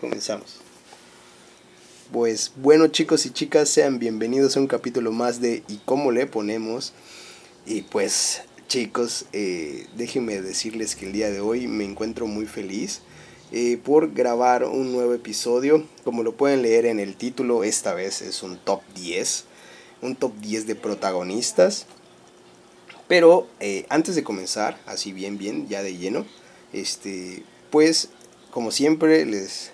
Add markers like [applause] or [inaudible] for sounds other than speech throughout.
Comenzamos. Pues bueno chicos y chicas, sean bienvenidos a un capítulo más de ¿Y cómo le ponemos? Y pues chicos, eh, déjenme decirles que el día de hoy me encuentro muy feliz eh, por grabar un nuevo episodio. Como lo pueden leer en el título, esta vez es un top 10. Un top 10 de protagonistas. Pero eh, antes de comenzar, así bien, bien, ya de lleno, este, pues como siempre les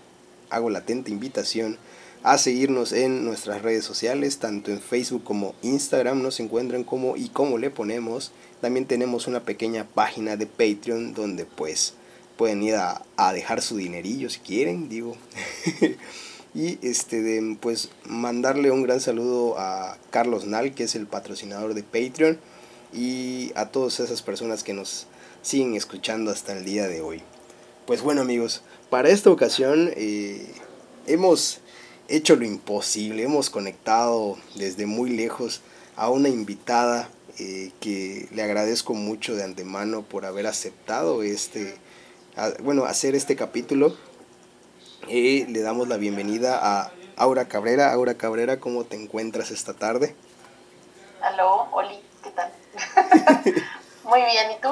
hago la atenta invitación a seguirnos en nuestras redes sociales, tanto en Facebook como Instagram, nos encuentran como y como le ponemos. También tenemos una pequeña página de Patreon donde pues pueden ir a, dejar su dinerillo si quieren, digo. [laughs] y este de, pues mandarle un gran saludo a Carlos Nal, que es el patrocinador de Patreon, y a todas esas personas que nos siguen escuchando hasta el día de hoy. Pues bueno amigos, para esta ocasión eh, hemos hecho lo imposible, hemos conectado desde muy lejos a una invitada eh, que le agradezco mucho de antemano por haber aceptado este, bueno, hacer este capítulo. Y le damos la bienvenida a Aura Cabrera. Aura Cabrera, ¿cómo te encuentras esta tarde? Aló, Oli, ¿qué tal? [laughs] Muy bien, ¿y tú?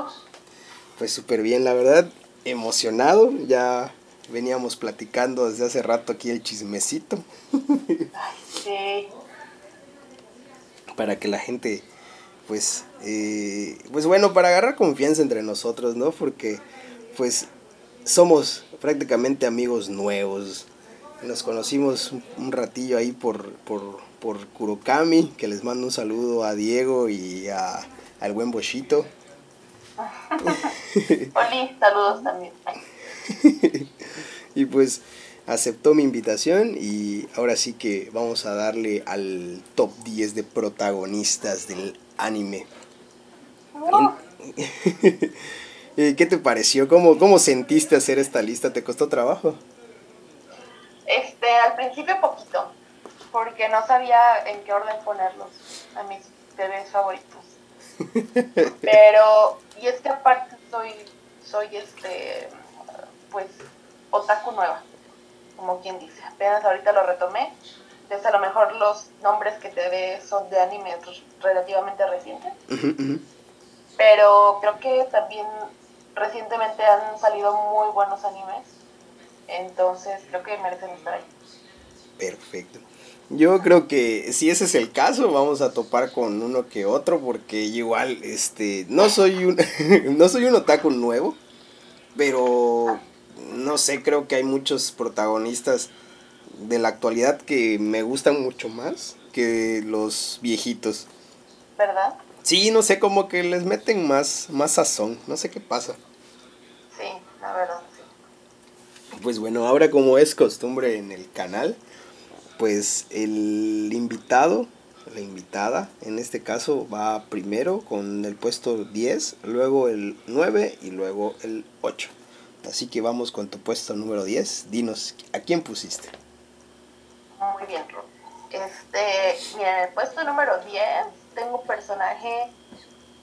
Pues súper bien, la verdad, emocionado, ya veníamos platicando desde hace rato aquí el chismecito. sí. [laughs] Para que la gente, pues, eh, pues bueno, para agarrar confianza entre nosotros, ¿no? Porque, pues, somos prácticamente amigos nuevos. Nos conocimos un ratillo ahí por, por, por Kurokami, que les mando un saludo a Diego y a, al buen Bochito. [laughs] Oli, saludos también. [laughs] y pues aceptó mi invitación y ahora sí que vamos a darle al top 10 de protagonistas del anime. Oh. [laughs] ¿Qué te pareció? ¿Cómo, ¿Cómo sentiste hacer esta lista? ¿Te costó trabajo? Este, al principio poquito, porque no sabía en qué orden ponerlos a mis bebés favoritos. [laughs] Pero, y es que aparte soy, soy este, pues, otaku nueva, como quien dice. Apenas ahorita lo retomé. Entonces a lo mejor los nombres que te ve son de animes relativamente recientes. Pero creo que también recientemente han salido muy buenos animes. Entonces creo que merecen estar ahí. Perfecto. Yo creo que si ese es el caso, vamos a topar con uno que otro, porque igual, este, no soy un, [laughs] no soy un otaku nuevo, pero no sé, creo que hay muchos protagonistas de la actualidad que me gustan mucho más que los viejitos. ¿Verdad? Sí, no sé, como que les meten más, más sazón, no sé qué pasa. Sí, la verdad, sí. Pues bueno, ahora como es costumbre en el canal, pues el invitado, la invitada, en este caso va primero con el puesto 10, luego el 9 y luego el 8. Así que vamos con tu puesto número 10. Dinos, ¿a quién pusiste? Muy bien, Este, mira, en el puesto número 10 tengo un personaje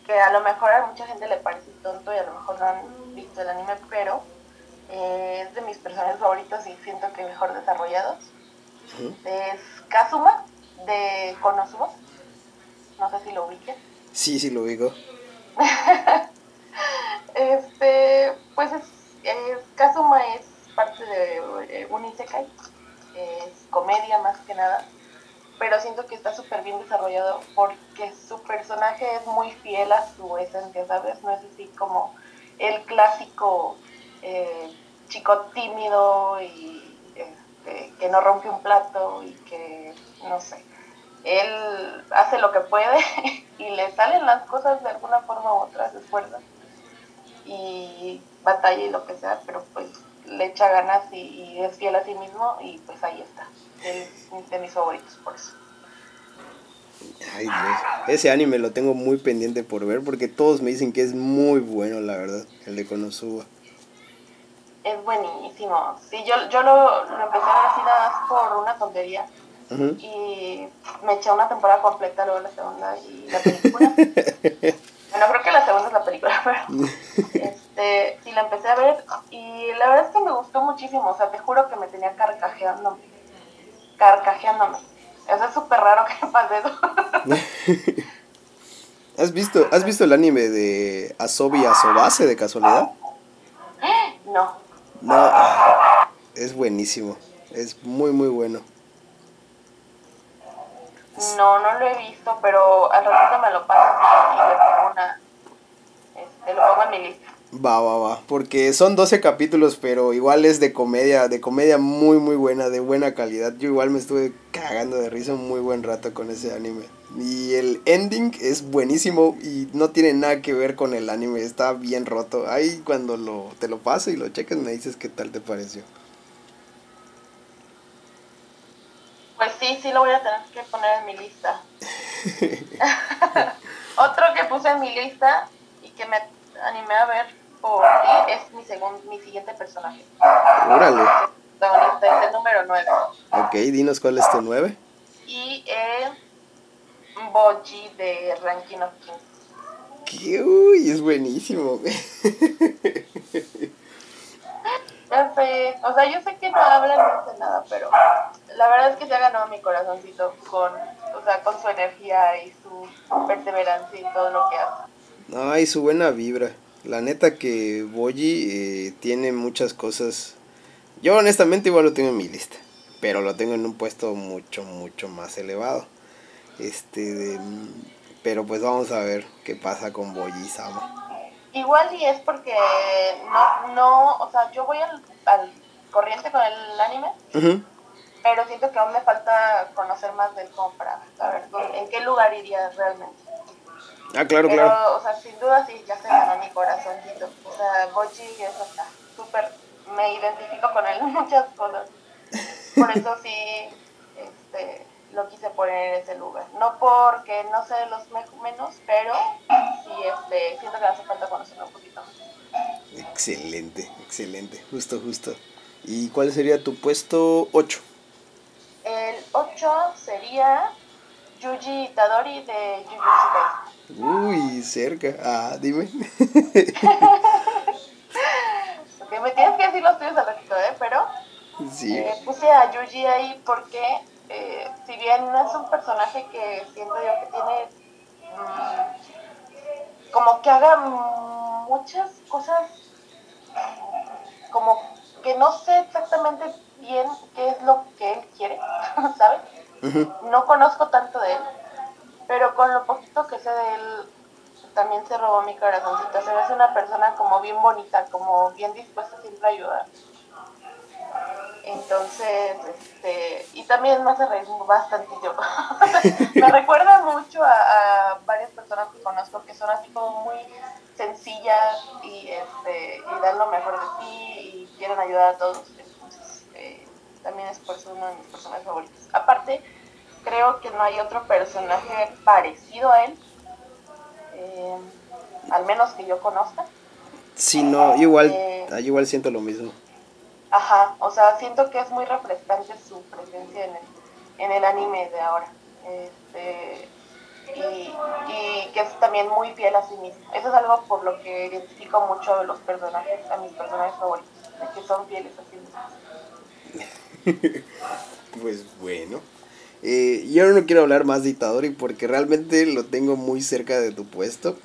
que a lo mejor a mucha gente le parece tonto y a lo mejor no han visto el anime, pero eh, es de mis personajes favoritos y siento que mejor desarrollados. Es Kazuma de Konosuba. No sé si lo ubiques. Sí, sí lo ubico. [laughs] este, pues es eh, Kazuma es parte de eh, es comedia más que nada, pero siento que está súper bien desarrollado porque su personaje es muy fiel a su esencia, ¿sabes? No es así como el clásico eh, chico tímido y este, que no rompe un plato y que, no sé, él hace lo que puede [laughs] y le salen las cosas de alguna forma u otra, se esfuerza. Y batalla y lo que sea, pero pues le echa ganas y, es fiel a sí mismo y pues ahí está. Es de mis favoritos por eso. Ay, Dios. Ese anime lo tengo muy pendiente por ver porque todos me dicen que es muy bueno, la verdad, el de Konosuba. Es buenísimo. Sí, yo, yo lo, empecé a ver así nada más por una tontería. Y me eché una temporada completa, luego la segunda y la película. [laughs] Bueno, creo que la segunda es la película, pero [laughs] este, sí la empecé a ver y la verdad es que me gustó muchísimo, o sea, te juro que me tenía carcajeando, carcajeándome. Eso es súper raro que [laughs] pase eso. ¿Has visto, ¿Has visto el anime de Asobi Asobase de casualidad? No. No, es buenísimo, es muy muy bueno. No, no lo he visto, pero al ratito me lo paso y le pongo una, este, lo pongo en mi lista. Va, va, va, porque son 12 capítulos, pero igual es de comedia, de comedia muy, muy buena, de buena calidad. Yo igual me estuve cagando de risa un muy buen rato con ese anime. Y el ending es buenísimo y no tiene nada que ver con el anime, está bien roto. Ahí cuando lo, te lo paso y lo cheques me dices qué tal te pareció. Pues sí, sí lo voy a tener que poner en mi lista. [laughs] Otro que puse en mi lista y que me animé a ver por es mi, segundo, mi siguiente personaje. Órale. Es el número 9. Ok, dinos cuál es tu 9. Y eh, Boji de Ranking of Kings. ¿Qué? Uy, es buenísimo. Ya sé, o sea, yo sé que no hablan de nada, pero la verdad es que se ha ganado mi corazoncito con, o sea, con su energía y su perseverancia y todo lo que hace. Ay, su buena vibra. La neta que Boji eh, tiene muchas cosas. Yo honestamente igual lo tengo en mi lista, pero lo tengo en un puesto mucho, mucho más elevado. Este, pero pues vamos a ver qué pasa con Boji Sama. Igual y es porque no, no, o sea, yo voy al, al corriente con el anime, pero siento que aún me falta conocer más del compra, saber en qué lugar iría realmente. Ah, claro, pero, claro. o sea, sin duda sí, ya se ganó mi corazoncito. O sea, Bochi es súper, me identifico con él [laughs] en muchas cosas. Por [laughs] eso sí, este, lo quise poner en ese lugar. No porque no sé los menos, pero sí este, siento que hace falta conocerlo un poquito más. Excelente, excelente, justo, justo. ¿Y cuál sería tu puesto 8? El 8 sería Yuji Itadori de Jujutsu Kaisen. Uy, cerca. Ah, dime. [laughs] okay, me tienes que decir los tuyos al ratito, ¿eh? Pero sí. eh, puse a Yuji ahí porque eh, si bien no es un personaje que siento yo que tiene mmm, como que haga muchas cosas como que no sé exactamente bien qué es lo que él quiere, [laughs] ¿sabes? Uh -huh. No conozco tanto de él, pero con lo poquito que sé de él también se robó mi corazoncito. Se me hace una persona como bien bonita, como bien dispuesta siempre a ayudar. Entonces, este, y también me hace reír bastante yo. [laughs] me recuerda mucho a, varias personas que conozco que son así como muy sencillas y, este, y dan lo mejor de sí y quieren ayudar a todos. Entonces, eh, también es por eso uno de mis personajes favoritos. Aparte, creo que no hay otro personaje parecido a él, eh, al menos que yo conozca. Sí, no, igual, eh, igual siento lo mismo. Ajá, o sea, siento que es muy refrescante su presencia en el, en el anime de ahora. Este, y, y, que es también muy fiel a sí mismo. Eso es algo por lo que identifico mucho a los personajes, a mis personajes favoritos, de que son fieles a sí mismos. [laughs] pues bueno. Eh, yo no quiero hablar más de Itadori porque realmente lo tengo muy cerca de tu puesto.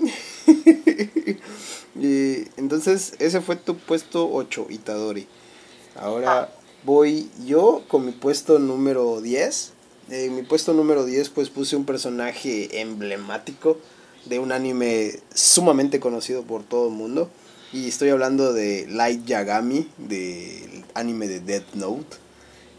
[laughs] y, entonces, ese fue tu puesto 8, Itadori. Ahora voy yo con mi puesto número 10. En mi puesto número 10 pues puse un personaje emblemático de un anime sumamente conocido por todo el mundo. Y estoy hablando de Light Yagami, del anime de Death Note.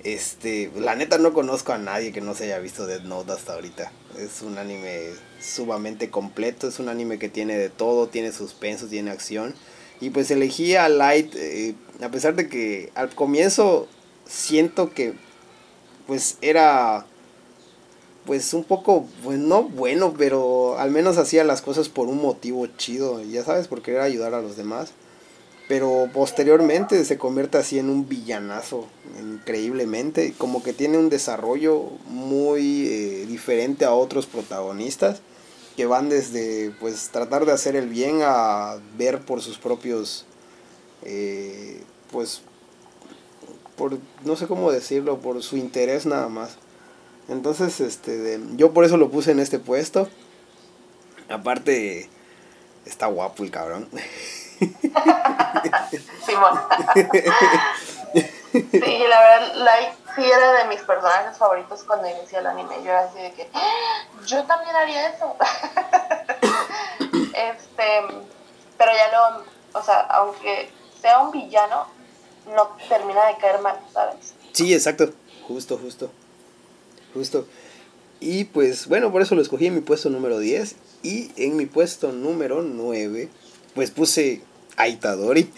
Este, la neta no conozco a nadie que no se haya visto Death Note hasta ahorita. Es un anime sumamente completo, es un anime que tiene de todo, tiene suspenso, tiene acción. Y pues elegí a Light, eh, a pesar de que al comienzo siento que pues era pues un poco, pues no bueno, pero al menos hacía las cosas por un motivo chido, ya sabes, por querer ayudar a los demás. Pero posteriormente se convierte así en un villanazo, increíblemente, como que tiene un desarrollo muy eh, diferente a otros protagonistas que van desde pues tratar de hacer el bien a ver por sus propios eh, pues por, no sé cómo decirlo, por su interés nada más. Entonces, este, yo por eso lo puse en este puesto. Aparte, está guapo el cabrón. [laughs] Simón. sí, la verdad, Light sí era de mis personajes favoritos cuando inicié el anime. Yo era así de que, ¡Ah! yo también haría eso. [coughs] este, pero ya no, o sea, aunque sea un villano, no termina de caer mal, ¿sabes? Sí, exacto, justo, justo, justo. Y pues bueno, por eso lo escogí en mi puesto número 10 y en mi puesto número 9 pues puse a Itadori.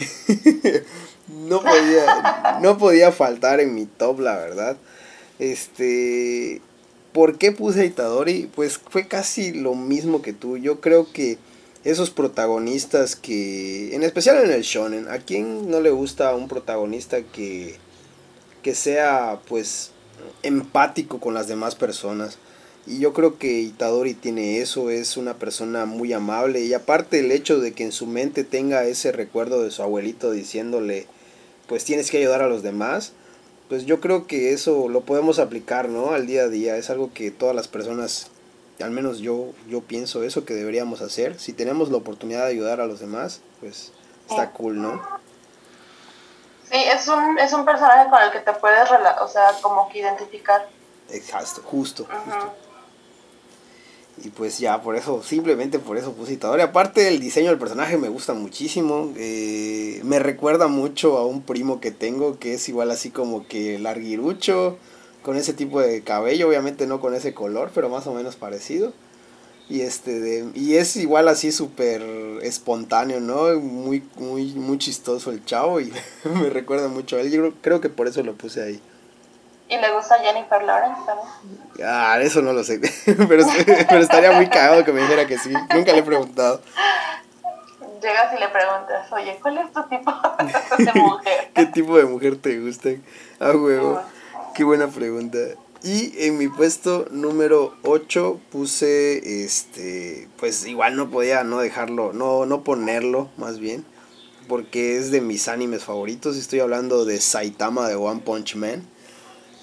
[laughs] no podía no podía faltar en mi top, la verdad. Este, ¿por qué puse a Itadori? Pues fue casi lo mismo que tú. Yo creo que esos protagonistas que, en especial en el shonen, ¿a quién no le gusta un protagonista que, que sea pues empático con las demás personas? Y yo creo que Itadori tiene eso, es una persona muy amable y aparte el hecho de que en su mente tenga ese recuerdo de su abuelito diciéndole pues tienes que ayudar a los demás, pues yo creo que eso lo podemos aplicar, ¿no? Al día a día, es algo que todas las personas al menos yo, yo pienso eso que deberíamos hacer. Si tenemos la oportunidad de ayudar a los demás, pues está cool, ¿no? Sí, es un, es un personaje con el que te puedes, o sea, como que identificar. Exacto, justo, justo. Y pues ya, por eso, simplemente por eso puse Itadori. Aparte, el diseño del personaje me gusta muchísimo. Eh, me recuerda mucho a un primo que tengo que es igual así como que larguirucho con ese tipo de cabello, obviamente no con ese color, pero más o menos parecido. Y este de, y es igual así súper espontáneo, ¿no? Muy, muy, muy chistoso el chavo y [laughs] me recuerda mucho a él. Yo creo que por eso lo puse ahí. ¿Y le gusta Jennifer Lawrence también? Ah, eso no lo sé. [laughs] pero, pero estaría muy cagado que me dijera que sí. Nunca le he preguntado. Llegas y le preguntas, oye, ¿cuál es tu tipo [laughs] de mujer? ¿Qué tipo de mujer te gusta? Ah, huevo. Qué buena pregunta. Y en mi puesto número 8 puse este, pues igual no podía no dejarlo, no no ponerlo más bien, porque es de mis animes favoritos, estoy hablando de Saitama de One Punch Man.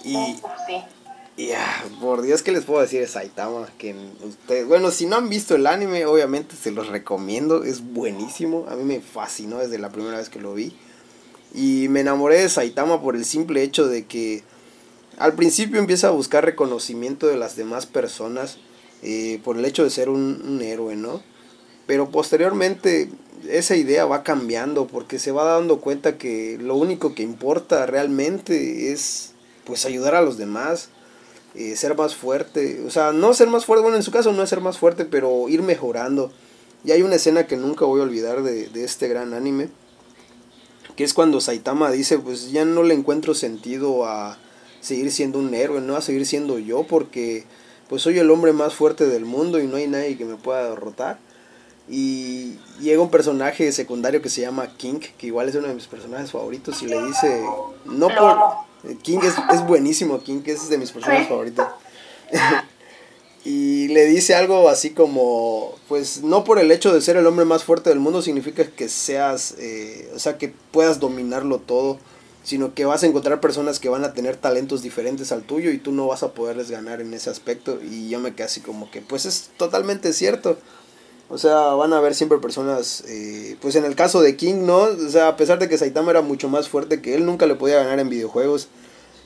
Y. Ah, por Dios que les puedo decir de Saitama, que ustedes, bueno, si no han visto el anime, obviamente se los recomiendo, es buenísimo, a mí me fascinó desde la primera vez que lo vi. Y me enamoré de Saitama por el simple hecho de que al principio empieza a buscar reconocimiento de las demás personas eh, por el hecho de ser un, héroe, ¿no? Pero posteriormente esa idea va cambiando porque se va dando cuenta que lo único que importa realmente es pues ayudar a los demás, eh, ser más fuerte, o sea, no ser más fuerte, bueno, en su caso no es ser más fuerte, pero ir mejorando. Y hay una escena que nunca voy a olvidar de, de este gran anime, que es cuando Saitama dice, pues ya no le encuentro sentido a, seguir siendo un héroe, no a seguir siendo yo, porque pues soy el hombre más fuerte del mundo y no hay nadie que me pueda derrotar. Y llega un personaje secundario que se llama King, que igual es uno de mis personajes favoritos, y le dice, no por... King es, es buenísimo, King es de mis personajes favoritos. [laughs] y le dice algo así como, pues no por el hecho de ser el hombre más fuerte del mundo significa que seas, eh, o sea, que puedas dominarlo todo sino que vas a encontrar personas que van a tener talentos diferentes al tuyo y tú no vas a poderles ganar en ese aspecto. Y yo me quedé así como que, pues es totalmente cierto. O sea, van a haber siempre personas, eh, pues en el caso de King, ¿no? O sea, a pesar de que Saitama era mucho más fuerte que él, nunca le podía ganar en videojuegos.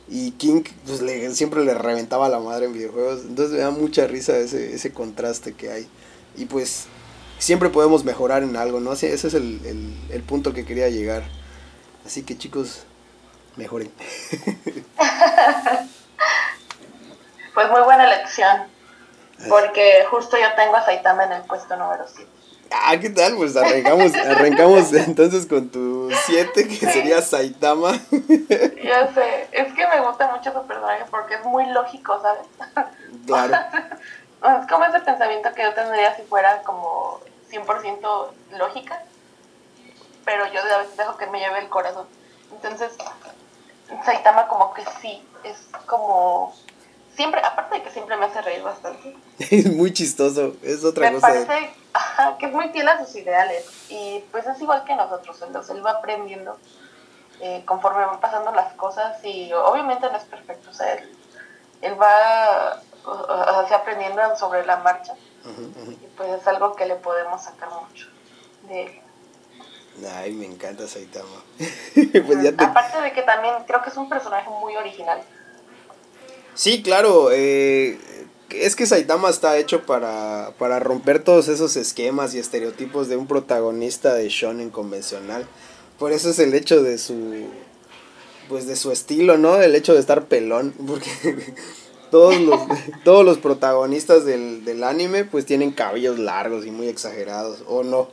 Y King, pues le, siempre le reventaba la madre en videojuegos. Entonces me da mucha risa ese, ese contraste que hay. Y pues siempre podemos mejorar en algo, ¿no? Ese es el, el, punto que quería llegar. Así que chicos, mejoren. [laughs] pues muy buena elección, porque justo yo tengo a Saitama en el puesto número 7. Ah, ¿qué tal? Pues arrancamos, arrancamos [laughs] entonces con tu 7, que sería Saitama. ya sé, es que me gusta mucho su personaje porque es muy lógico, ¿sabes? Claro. [laughs] es como ese pensamiento que yo tendría si fuera como 100% lógica, pero yo a veces dejo que me lleve el corazón. Entonces, Saitama como que sí, es como... Siempre, aparte de que siempre me hace reír bastante. [laughs] Es muy chistoso, es otra cosa. Me parece que es muy fiel a sus ideales y pues es igual que nosotros, entonces él va aprendiendo eh, conforme van pasando las cosas y obviamente no es perfecto, o sea, él, él va o sea, aprendiendo sobre la marcha y pues es algo que le podemos sacar mucho de él. Ay, me encanta Saitama. [laughs] pues Aparte de que también creo que es un personaje muy original. Sí, claro. Eh, es que Saitama está hecho para, para romper todos esos esquemas y estereotipos de un protagonista de shonen convencional. Por eso es el hecho de su pues de su estilo, ¿no? El hecho de estar pelón, [laughs] porque todos los, [laughs] todos los protagonistas del, del anime pues tienen cabellos largos y muy exagerados, ¿o no?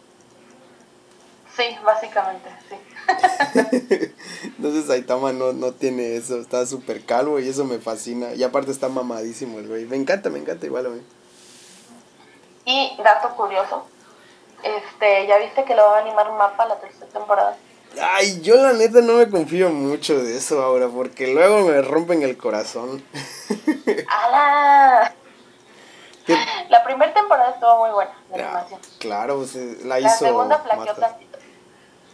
Sí, básicamente, sí. [laughs] Entonces Saitama no, no tiene eso, está súper calvo y eso me fascina. Y aparte está mamadísimo el güey. Me encanta, me encanta igual a mí. Y dato curioso, este, ¿ya viste que lo va a animar Mapa la tercera temporada? Ay, yo la neta no me confío mucho de eso ahora, porque luego me rompen el corazón. [laughs] ¡Hala! La primera temporada estuvo muy buena, la animación. Claro, pues, eh, la hizo. La segunda flaqueó tantito.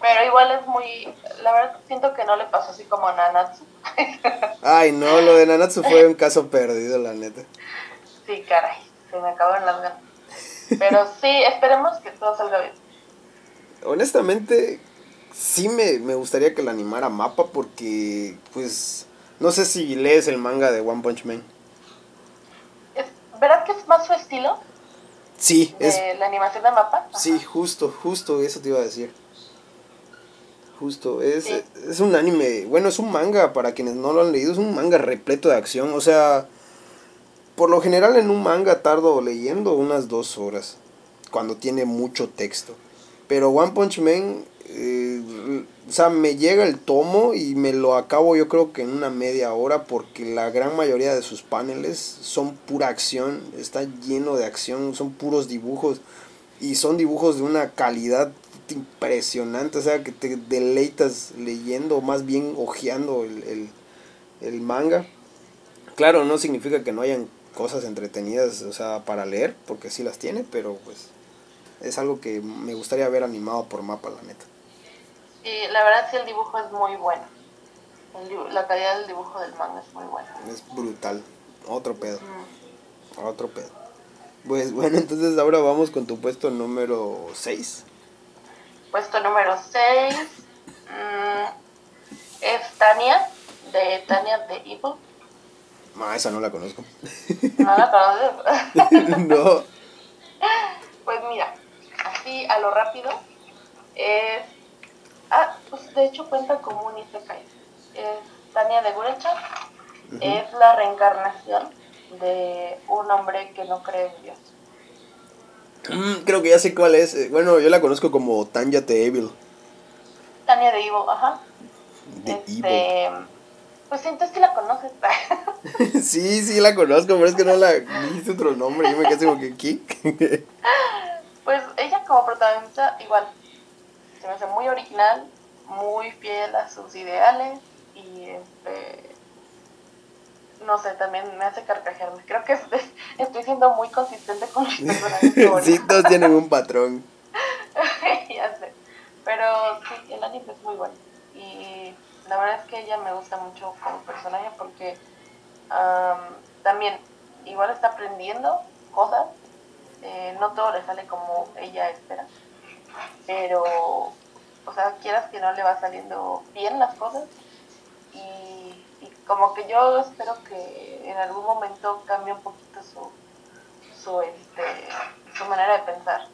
Pero igual es muy. La verdad, siento que no le pasó así como a Nanatsu. Ay, no, lo de Nanatsu fue un caso perdido, la neta. Sí, caray, se me acabaron las ganas. Pero sí, esperemos que todo salga bien. Honestamente, sí me, me gustaría que la animara Mapa porque, pues, no sé si lees el manga de One Punch Man. ¿Verdad que es más su estilo? Sí, de es... la animación de Mapa. Sí, justo, justo, eso te iba a decir. Justo, es, es un anime, bueno, es un manga, para quienes no lo han leído, es un manga repleto de acción, o sea, por lo general en un manga tardo leyendo unas dos horas, cuando tiene mucho texto. Pero One Punch Man eh, o sea, me llega el tomo y me lo acabo yo creo que en una media hora porque la gran mayoría de sus paneles son pura acción, está lleno de acción, son puros dibujos y son dibujos de una calidad impresionante, o sea, que te deleitas leyendo, más bien hojeando el, el manga. Claro, no significa que no hayan cosas entretenidas, o sea, para leer, porque sí las tiene, pero pues es algo que me gustaría ver animado por mapa, la neta. Y la verdad sí el dibujo es muy bueno. la calidad del dibujo del manga es muy buena. Es brutal. Otro pedo. Otro pedo. Pues [laughs] bueno, entonces ahora vamos con tu puesto número 6. Puesto número 6 mm, es Tania, de Tania de Evil. Ah, esa no la conozco. ¿No la conoces? [laughs] no. Pues mira, así a lo rápido, es Ah, pues de hecho cuenta como un Isekai. Es Tania de Gurecha. Es la reencarnación de un hombre que no cree en Dios. Mm, creo que ya sé cuál es. Eh, bueno, yo la conozco como Tanya the Evil. Tania de Evil, ajá. De este, Evil. Pues entonces que la conoces. [laughs] sí, sí la conozco, pero es que no la dijiste otro nombre. Yo me quedé como que, ¿qué? pues ella como protagonista, igual, se me hace muy original, muy fiel a sus ideales y este no sé, también me hace carcajearme. Creo que [laughs] estoy siendo muy consistente con mis [laughs] personajes. sí, todos tienen un patrón. [laughs] ya sé. Pero sí, el anime es muy bueno. Y la verdad es que ella me gusta mucho como personaje porque también igual está aprendiendo cosas. Eh, no todo le sale como ella espera pero, o sea, quieras que no le va saliendo bien las cosas como que yo espero que en algún momento cambie un poquito su, su, este, su manera de pensar.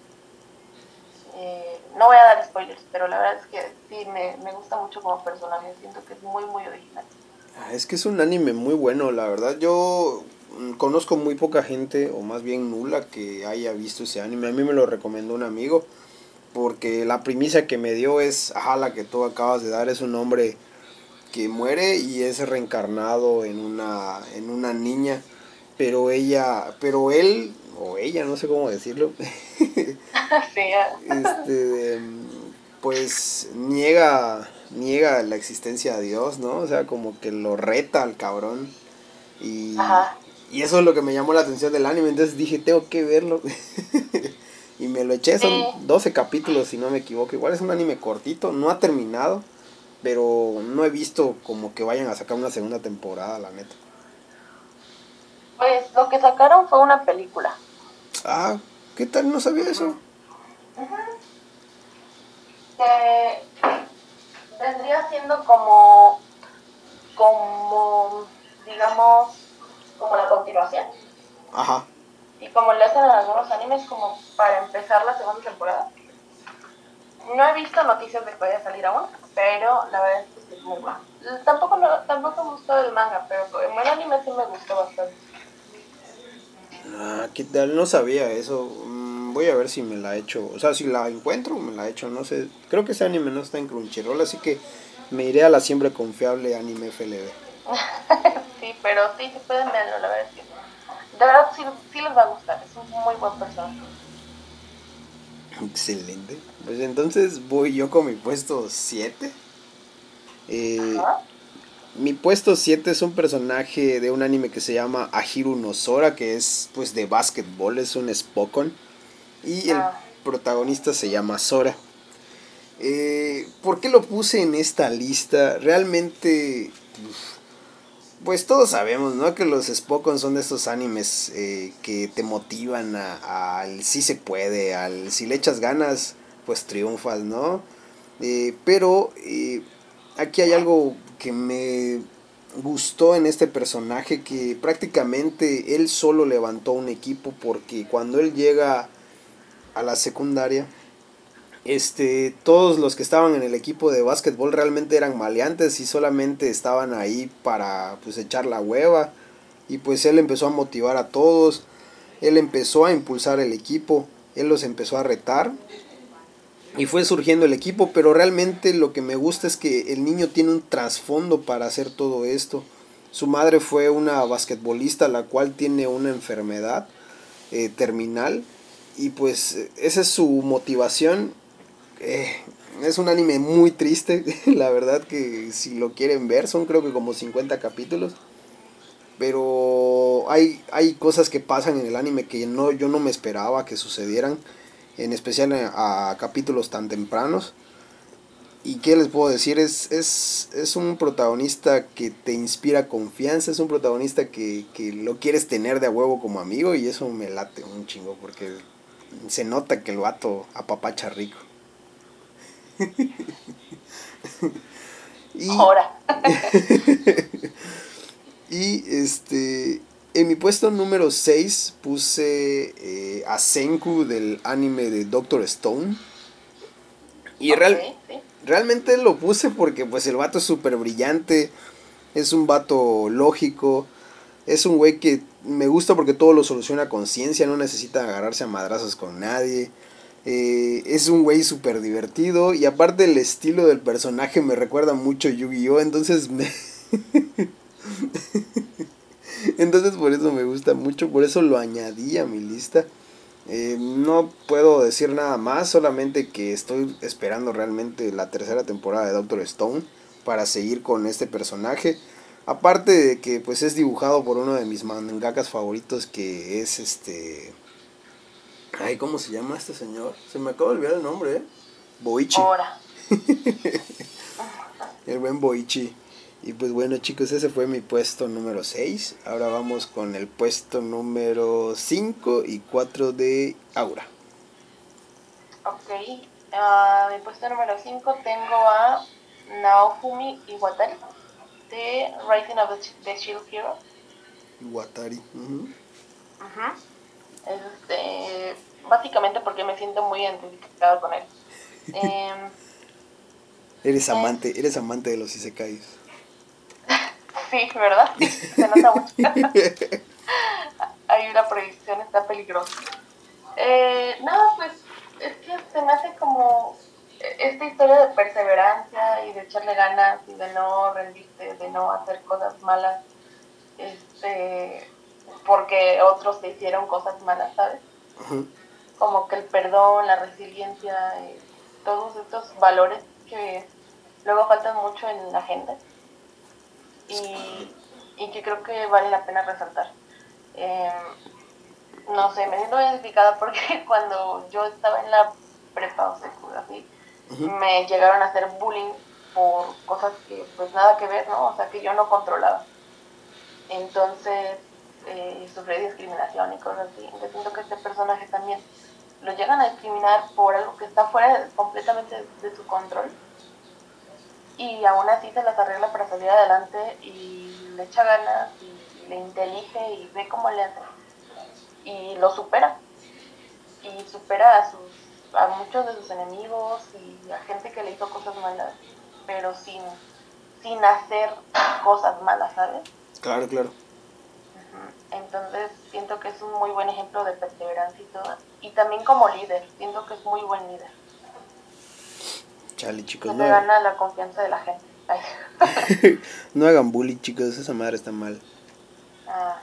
Eh, no voy a dar spoilers, pero la verdad es que sí, me, me gusta mucho como personaje, siento que es muy, muy original. Ah, es que es un anime muy bueno, la verdad. Yo mm, conozco muy poca gente, o más bien nula, que haya visto ese anime. A mí me lo recomendó un amigo porque la primicia que me dio es, ajá, la que tú acabas de dar, es un hombre que muere y es reencarnado en una, en una niña, pero ella, pero él, o ella, no sé cómo decirlo, [laughs] este, pues niega, niega la existencia de Dios, ¿no? O sea, como que lo reta al cabrón. Y, y eso es lo que me llamó la atención del anime, entonces dije, tengo que verlo. [laughs] Y me lo eché, son 12 capítulos si no me equivoco. Igual es un anime cortito, no ha terminado, pero no he visto como que vayan a sacar una segunda temporada, la neta. Pues lo que sacaron fue una película. Ah, ¿qué tal? No sabía eso. Que vendría siendo como, como, digamos, como la continuación. Ajá. Y como le hacen en algunos animes, como para empezar la segunda temporada. No he visto noticias de que vaya a salir aún, pero la verdad es que es muy bueno. Tampoco, no, tampoco me gustó el manga, pero en el anime sí me gustó bastante. Ah, ¿qué tal? No sabía eso. Mm, voy a ver si me la echo. O sea, si la encuentro, me la echo. No sé. Creo que ese anime no está en Crunchyroll, así que me iré a la siempre confiable anime FLB. [laughs] sí, pero sí, sí pueden verlo, la verdad es que de verdad sí, sí les va a gustar. Es un muy buen personaje. Excelente. Pues entonces voy yo con mi puesto 7. Eh, mi puesto 7 es un personaje de un anime que se llama Ahiru no Sora, que es pues de básquetbol, es un Spokon. Y el Ah. protagonista se llama Sora. Eh, ¿Por qué lo puse en esta lista? Realmente, uf, pues todos sabemos, ¿no? Que los Spokon son de estos animes eh, que te motivan al sí se puede, al si le echas ganas, pues triunfas, ¿no? Eh, pero eh, aquí hay algo que me gustó en este personaje, que prácticamente él solo levantó un equipo porque cuando él llega a la secundaria, este, todos los que estaban en el equipo de básquetbol realmente eran maleantes y solamente estaban ahí para pues echar la hueva. Y pues él empezó a motivar a todos, él empezó a impulsar el equipo, él los empezó a retar. Y fue surgiendo el equipo, pero realmente lo que me gusta es que el niño tiene un trasfondo para hacer todo esto. Su madre fue una basquetbolista la cual tiene una enfermedad eh, terminal. Y pues esa es su motivación. Eh, es un anime muy triste, [laughs] la verdad que si lo quieren ver son creo que como 50 capítulos. Pero hay, hay cosas que pasan en el anime que no, yo no me esperaba que sucedieran, en especial a, capítulos tan tempranos. ¿Y qué les puedo decir? Es, es, es un protagonista que te inspira confianza, es un protagonista que, que lo quieres tener de a huevo como amigo y eso me late un chingo porque se nota que el vato apapacha rico. Y, Ahora. [laughs] y este en mi puesto número 6 puse eh, a Senku del anime de Doctor Stone. Y real, sí. realmente lo puse porque pues el vato es súper brillante, es un vato lógico, es un güey que me gusta porque todo lo soluciona con ciencia, no necesita agarrarse a madrazos con nadie. Eh, es un güey súper divertido y aparte el estilo del personaje me recuerda mucho a Yu-Gi-Oh! Entonces me... [laughs] Entonces por eso me gusta mucho, por eso lo añadí a mi lista. Eh, no puedo decir nada más, solamente que estoy esperando realmente la tercera temporada de Doctor Stone para seguir con este personaje. Aparte de que pues es dibujado por uno de mis mangakas favoritos que es este... Ay, ¿cómo se llama este señor? Se me acaba de olvidar el nombre, ¿eh? Boichi. Ahora. [laughs] El buen Boichi. Y pues bueno chicos, ese fue mi puesto número 6. Ahora vamos con el puesto número 5 y 4 de Aura. Ok. Ah, mi puesto número 5 tengo a Naofumi Iwatari de Rising of the, Shield Hero. Watari. ujú. Ujú. Este, básicamente porque me siento muy identificado con él. Em, [laughs] Eres amante, eres amante de los isekais. [laughs] sí, ¿verdad? Se nota mucho. [laughs] Ahí la predicción está peligrosa. Eh, no, pues es que se me hace como esta historia de perseverancia y de echarle ganas y de no rendirte, de no hacer cosas malas, este, porque otros te hicieron cosas malas, ¿sabes? Como que el perdón, la resiliencia, eh, todos estos valores que luego faltan mucho en la agenda y, y que creo que vale la pena resaltar. Eh, no sé, me siento identificada porque [laughs] cuando yo estaba en la prepa o secundaria, así, me llegaron a hacer bullying por cosas que pues nada que ver, ¿no? O sea, que yo no controlaba. Entonces, eh, sufrí discriminación y cosas así. Yo siento que este personaje también lo llegan a discriminar por algo que está fuera completamente de, su control. Y aún así se las arregla para salir adelante y le echa ganas y, le intelige y ve cómo le hace. Y lo supera. Y supera a, sus, a muchos de sus enemigos y a gente que le hizo cosas malas, pero sin, sin hacer cosas malas, ¿sabes? Claro, claro. Entonces siento que es un muy buen ejemplo de perseverancia y todo. Y también como líder, siento que es muy buen líder. Chale, chicos. no gana la confianza de la gente. [laughs] no hagan bullying, chicos, esa madre está mal. Ah,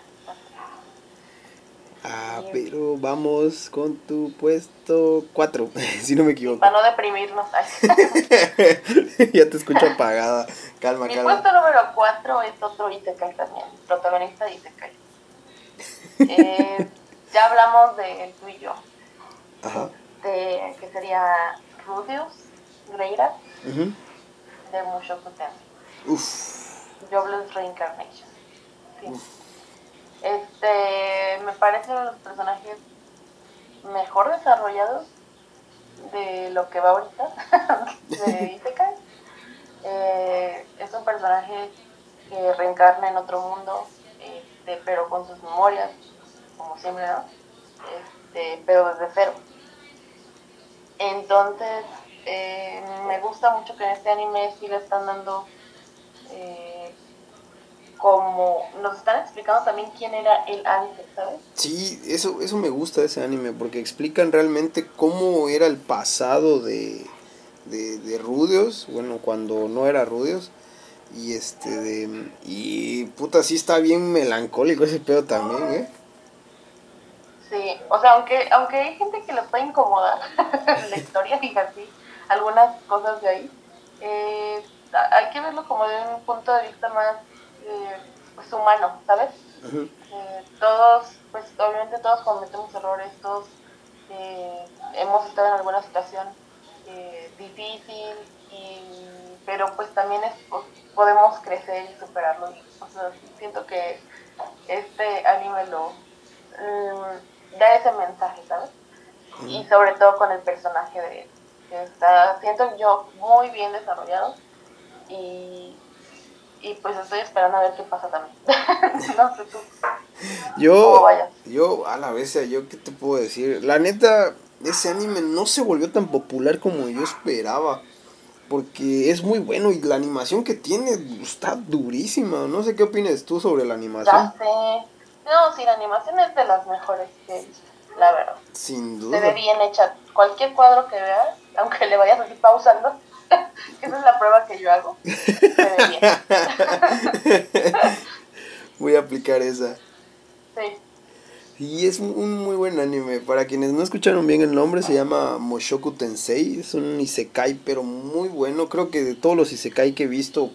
ah pero vamos con tu puesto 4, [laughs] si no me equivoco. Para no deprimirnos. [laughs] ya te escucho apagada. Calma, Mi calma. Mi puesto número 4 es otro Isekai también, protagonista de Isekai. Eh, [laughs] ya hablamos de tú y yo. Ajá. De, que sería Rudius, Greira, de Mushoku Tensei. Uf. Jobless Reincarnation. Sí. Este, me parecen los personajes mejor desarrollados de lo que va ahorita [laughs] de [laughs] Isekai. Eh, es un personaje que reencarna en otro mundo, este, pero con sus memorias, como siempre, ¿no? Este, pero desde cero. Entonces, eh, me gusta mucho que en este anime sí le están dando eh, como nos están explicando también quién era el antes, ¿sabes? Sí, eso, eso me gusta de ese anime, porque explican realmente cómo era el pasado de, de, de Rudios, bueno, cuando no era Rudios, y este de. Y puta, sí está bien melancólico ese pedo también, ¿eh? Sí, o sea, aunque, aunque hay gente que le puede incomodar [laughs] la historia, fíjate, algunas cosas de ahí, eh, hay que verlo como de un punto de vista más eh, pues, humano, ¿sabes? Eh, todos, pues obviamente todos cometemos errores, todos hemos estado en alguna situación difícil, y, pero pues también es, podemos crecer y superarlo. O sea, siento que este anime lo mm, da ese mensaje, ¿sabes? Y sobre todo con el personaje de que está, siento yo, muy bien desarrollado. Y, y pues estoy esperando a ver qué pasa también. [laughs] no sé tú. Yo, yo, a la vez, yo qué te puedo decir. La neta, ese anime no se volvió tan popular como yo esperaba porque es muy bueno y la animación que tiene está durísima. No sé qué opinas tú sobre la animación. Ya sé. No, sí, la animación es de las mejores que la verdad. Sin duda. Se ve bien hecha. Cualquier cuadro que veas, aunque le vayas así pausando, [laughs] esa es la prueba que yo hago. [laughs] Voy a aplicar esa. Sí. Y es un muy buen anime. Para quienes no escucharon bien el nombre, se llama Moshoku Tensei. Es un isekai, pero muy bueno. Creo que de todos los isekai que he visto,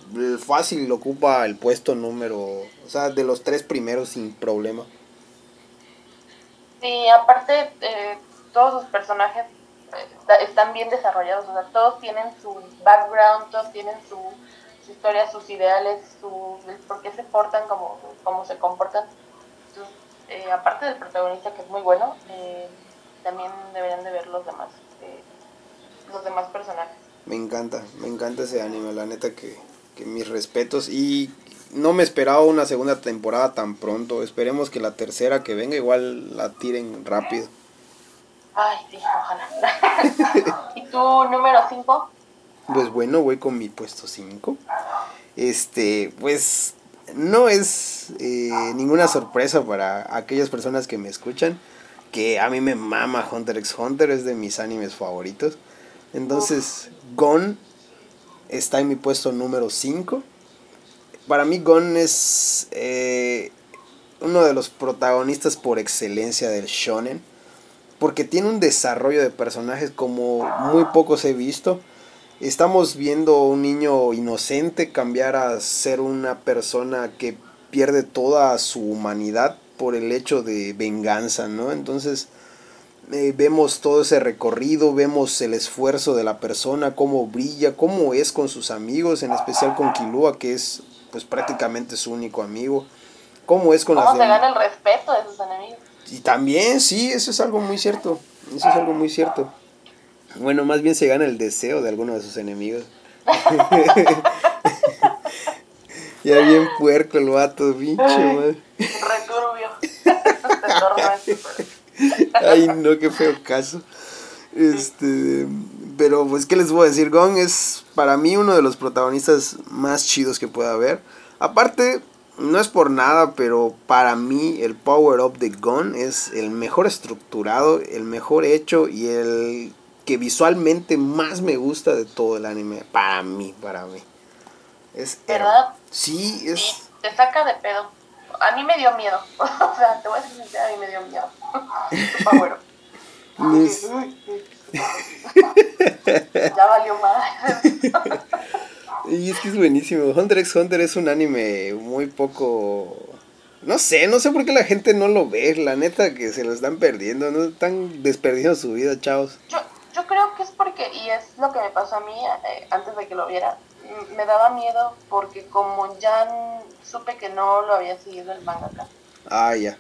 fácil lo ocupa el puesto número. O sea, de los tres primeros sin problema. Sí, aparte, eh, todos los personajes están bien desarrollados. O sea, todos tienen su background, todos tienen su, historia, sus ideales, su, por qué se portan como, como se comportan eh, aparte del protagonista que es muy bueno, eh, también deberían de ver los demás, eh, los demás personajes. Me encanta, me encanta ese anime, la neta que, que mis respetos y no me esperaba una segunda temporada tan pronto, esperemos que la tercera que venga igual la tiren rápido. Ay, sí, ojalá. [laughs] ¿Y tu número 5? Pues bueno, voy con mi puesto 5. Este, pues no es eh, ninguna sorpresa para aquellas personas que me escuchan que a mí me mama Hunter x Hunter, es de mis animes favoritos. Entonces, Gon está en mi puesto número 5. Para mí, Gon es eh, uno de los protagonistas por excelencia del shonen. Porque tiene un desarrollo de personajes como muy pocos he visto estamos viendo un niño inocente cambiar a ser una persona que pierde toda su humanidad por el hecho de venganza, ¿no? Entonces, eh, vemos todo ese recorrido, vemos el esfuerzo de la persona, cómo brilla, cómo es con sus amigos, en especial con Kilua, que es pues prácticamente su único amigo. Cómo es con ¿Cómo las se gana el respeto de sus enemigos? Y también, sí, eso es algo muy cierto. Eso es algo muy cierto. Bueno, más bien se gana el deseo de alguno de sus enemigos. [laughs] ya bien puerco el vato, pinche madre. [laughs] Returbio. Ay, no, qué feo caso. Este, pero pues, ¿qué les voy a decir? Gon es para mí uno de los protagonistas más chidos que pueda haber. Aparte, no es por nada, pero para mí el Power Up de Gon es el mejor estructurado, el mejor hecho y el que visualmente más me gusta de todo el anime. Para mí, para mí. Es ¿Verdad? Sí, Sí, es. te saca de pedo. A mí me dio miedo. [laughs] O sea, te voy a decir sincera, a mí me dio miedo. [laughs] Power up. [laughs] Ya valió más. Y es que es buenísimo. Hunter x Hunter es un anime muy poco. No sé, no sé por qué la gente no lo ve. La neta que se lo están perdiendo. No están desperdiciando su vida, chavos. Yo, yo creo que es porque, y es lo que me pasó a mí eh, antes de que lo viera, me daba miedo porque como ya supe que no lo había seguido el mangaka, Ah, ya.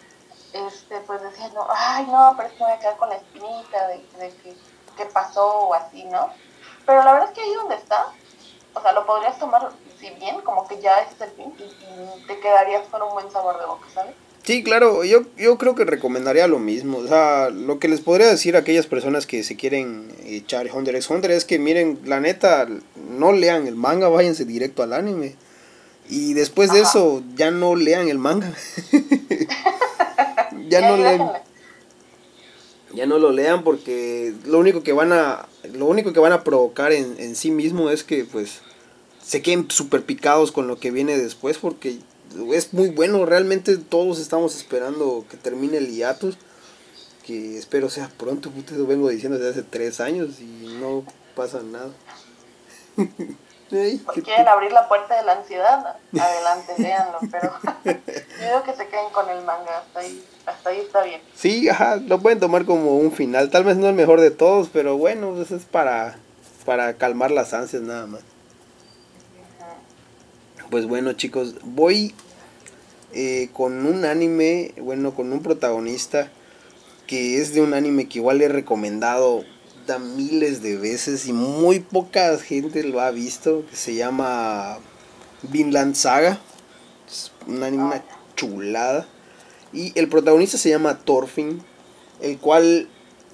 este, pues decía, no, ay no, pero es que me voy a quedar con la espinita de, de que, que pasó o así, ¿no? Pero la verdad es que ahí donde está, o sea, lo podrías tomar, si bien, como que ya ese es el fin y, te quedarías con un buen sabor de boca, ¿sabes? Sí, claro, yo, yo creo que recomendaría lo mismo. O sea, lo que les podría decir a aquellas personas que se quieren echar Hunter x Hunter es que miren, la neta, no lean el manga, váyanse directo al anime. Y después de eso, ya no lean el manga. [laughs] ya no lean. Ya no lo lean porque lo único que van a lo único que van a provocar en, sí mismo es que pues se queden súper picados con lo que viene después porque es muy bueno, realmente todos estamos esperando que termine el hiatus, que espero sea pronto, lo vengo diciendo desde hace tres años y no pasa nada. [laughs] Qué quieren abrir la puerta de la ansiedad, adelante, [laughs] léanlo, pero [laughs] yo digo que se queden con el manga, hasta ahí, hasta ahí está bien. Sí, ajá, lo pueden tomar como un final. Tal vez no el mejor de todos, pero bueno, pues es para, para calmar las ansias nada más. Pues bueno, chicos, voy eh, con un anime, bueno, con un protagonista que es de un anime que igual he recomendado miles de veces y muy poca gente lo ha visto, que se llama Vinland Saga. Es un anime una chulada. Y el protagonista se llama Thorfinn, el cual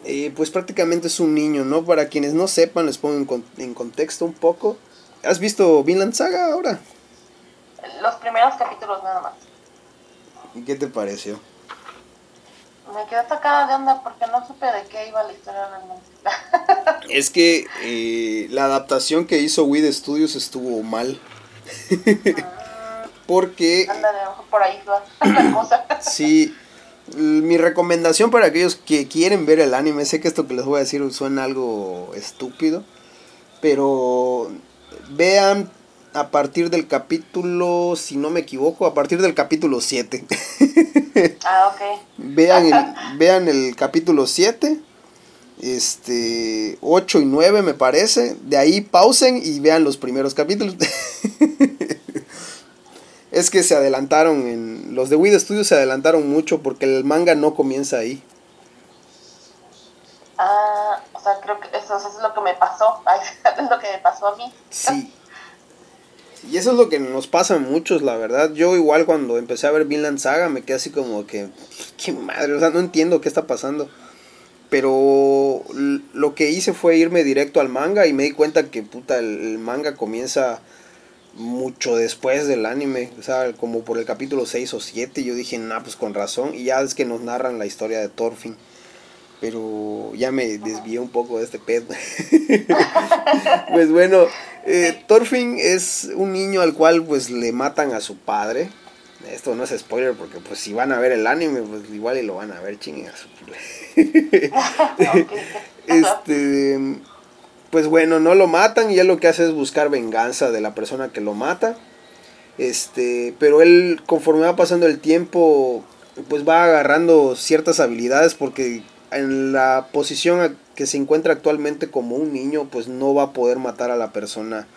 eh, pues prácticamente es un niño, ¿no? Para quienes no sepan, les pongo en, con- en contexto un poco. ¿Has visto Vinland Saga ahora? Los primeros capítulos nada más. ¿Y qué te pareció? Me quedé sacada de onda porque no supe de qué iba la historia realmente. [laughs] Es que eh, la adaptación que hizo Weed Studios estuvo mal. [laughs] Porque Ándale, por ahí va [coughs] la cosa. [coughs] Sí, mi recomendación para aquellos que quieren ver el anime, sé que esto que les voy a decir suena algo estúpido, pero vean a partir del capítulo, si no me equivoco, a partir del capítulo 7. [laughs] [laughs] Ah, ok. vean, el, [laughs] vean el capítulo 7, este, 8 y 9 me parece, de ahí pausen y vean los primeros capítulos. [laughs] Es que se adelantaron en. Los de Weed Studios se adelantaron mucho porque el manga no comienza ahí. Ah, o sea, creo que eso, eso es lo que me pasó. Es lo que me pasó a mí. Sí. Y eso es lo que nos pasa a muchos, la verdad. Yo igual cuando empecé a ver Vinland Saga me quedé así como que, qué madre, o sea, no entiendo qué está pasando. Pero lo que hice fue irme directo al manga y me di cuenta que puta, el, el manga comienza mucho después del anime, o sea, como por el capítulo 6 o 7. Yo dije, nah, pues con razón. Y ya es que nos narran la historia de Thorfinn. Pero ya me desvié un poco de este pedo. [laughs] pues bueno, eh, Thorfinn es un niño al cual pues le matan a su padre. Esto no es spoiler porque pues si van a ver el anime pues igual y lo van a ver chinguen a su [laughs] Ok. [laughs] Este pues bueno, no lo matan y él lo que hace es buscar venganza de la persona que lo mata. Este, pero él conforme va pasando el tiempo pues va agarrando ciertas habilidades porque en la posición que se encuentra actualmente como un niño, pues no va a poder matar a la persona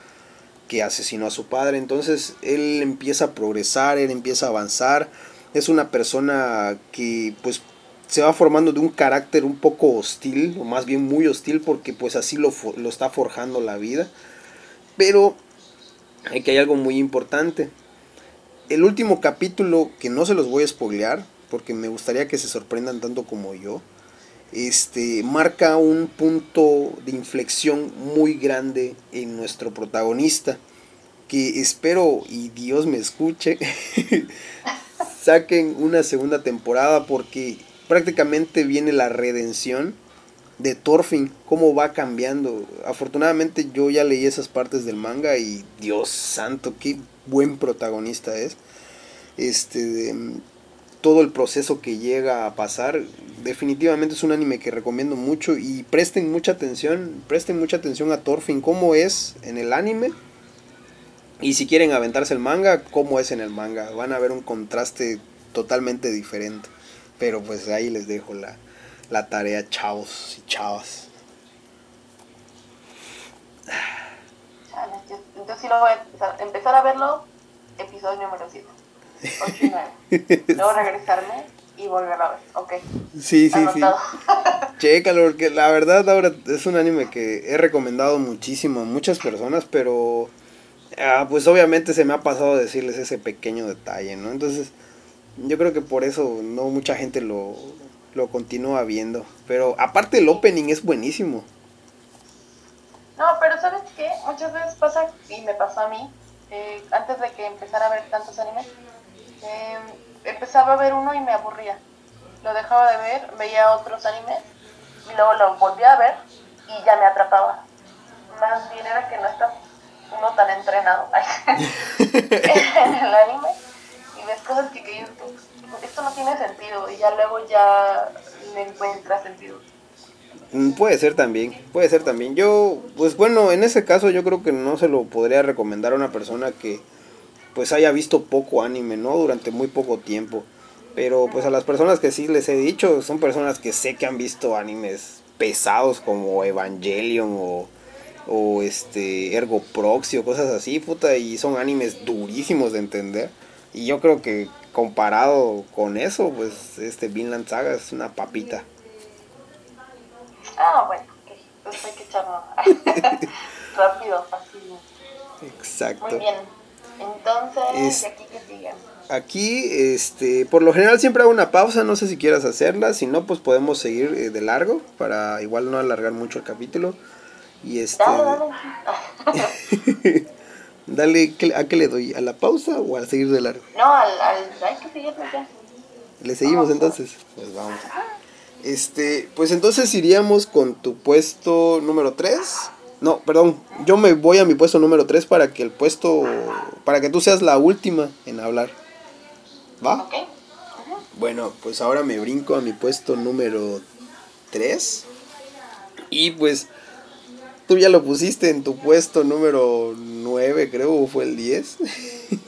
que asesinó a su padre. Entonces él empieza a progresar, él empieza a avanzar. Es una persona que pues se va formando de un carácter un poco hostil, o más bien muy hostil, porque pues así lo, lo está forjando la vida. Pero aquí hay algo muy importante. El último capítulo, que no se los voy a spoilear, porque me gustaría que se sorprendan tanto como yo, este, marca un punto de inflexión muy grande en nuestro protagonista, que espero y Dios me escuche, [laughs] saquen una segunda temporada porque prácticamente viene la redención de Thorfinn, cómo va cambiando. Afortunadamente yo ya leí esas partes del manga y Dios santo, qué buen protagonista es. Este, todo el proceso que llega a pasar. Definitivamente es un anime que recomiendo mucho y presten mucha atención, presten mucha atención a Thorfinn, cómo es en el anime. Y si quieren aventarse el manga, cómo es en el manga. Van a ver un contraste totalmente diferente. Pero pues ahí les dejo la, la tarea, chavos y chavas. Entonces sí lo voy a empezar, a verlo, episodio número 7. 8 y 9. Luego regresarme y volver a ver. Ok. Sí, sí, sí. Chécalo, porque la verdad ahora es un anime que he recomendado muchísimo a muchas personas, pero ah, pues obviamente se me ha pasado decirles ese pequeño detalle, ¿no? Entonces, yo creo que por eso no mucha gente lo, lo continúa viendo. Pero aparte el opening es buenísimo. No, pero ¿sabes qué? Muchas veces pasa, y me pasó a mí, eh, antes de que empezara a ver tantos animes, eh, empezaba a ver uno y me aburría. Lo dejaba de ver, veía otros animes, y luego lo volvía a ver y ya me atrapaba. Más bien era que no está uno tan entrenado [laughs] en el anime y ves cosas que, que esto no tiene sentido y ya luego ya le encuentra sentido. Mm, puede ser también, puede ser también. Yo, pues bueno, en ese caso yo creo que no se lo podría recomendar a una persona que pues haya visto poco anime, ¿no? Durante muy poco tiempo. Pero pues a las personas que sí les he dicho, son personas que sé que han visto animes pesados como Evangelion o, o este Ergo Proxy o cosas así, puta, y son animes durísimos de entender. Y yo creo que comparado con eso, pues este Vinland Saga es una papita. Ah, bueno, hay que echarlo [laughs] rápido, fácil. Exacto. Muy bien. Entonces, aquí que siguen? Aquí, este, por lo general siempre hago una pausa, no sé si quieras hacerla, si no, pues podemos seguir eh, de largo para igual no alargar mucho el capítulo. Y este... Dale, [laughs] ¿a qué le doy? ¿A la pausa o a seguir de largo? No, al, hay que seguir ya. ¿Le seguimos entonces? Pues vamos. Este, pues entonces iríamos con tu puesto número 3. No, perdón, yo me voy a mi puesto número 3 para que el puesto, para que tú seas la última en hablar. ¿Va? Ok. Bueno, pues ahora me brinco a mi puesto número 3. Y pues tú ya lo pusiste en tu puesto número 9, creo, o fue el 10.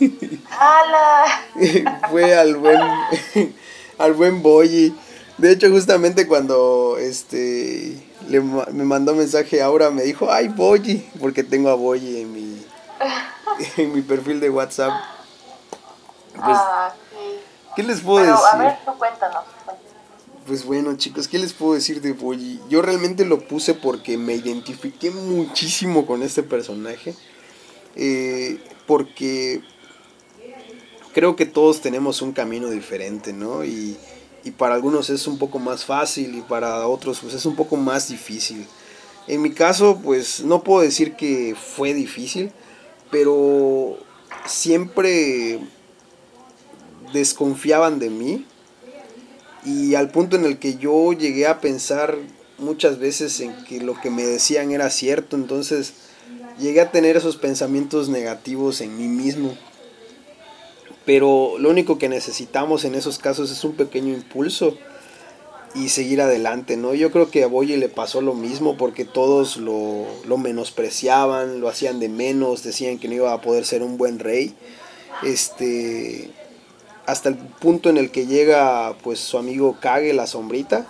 [laughs] ¡Hala! [laughs] fue al buen [laughs] al buen Boyi. De hecho, justamente cuando este le, me mandó mensaje ahora me dijo, "Ay, Boyi", porque tengo a Boyi en mi [laughs] en mi perfil de WhatsApp. Pues, ah, sí. ¿Qué les puedo decir? A ver, tú cuéntanos. Pues bueno, chicos, ¿qué les puedo decir de Boyi? Yo realmente lo puse porque me identifiqué muchísimo con este personaje. Eh, porque creo que todos tenemos un camino diferente, ¿no? Y, y, para algunos es un poco más fácil y para otros pues es un poco más difícil. En mi caso, pues no puedo decir que fue difícil, pero siempre desconfiaban de mí y al punto en el que yo llegué a pensar muchas veces en que lo que me decían era cierto, entonces llegué a tener esos pensamientos negativos en mí mismo. Pero lo único que necesitamos en esos casos es un pequeño impulso y seguir adelante, ¿no? Yo creo que a Boye le pasó lo mismo porque todos lo, lo menospreciaban, lo hacían de menos, decían que no iba a poder ser un buen rey. Este, hasta el punto en el que llega pues su amigo Kage, la sombrita,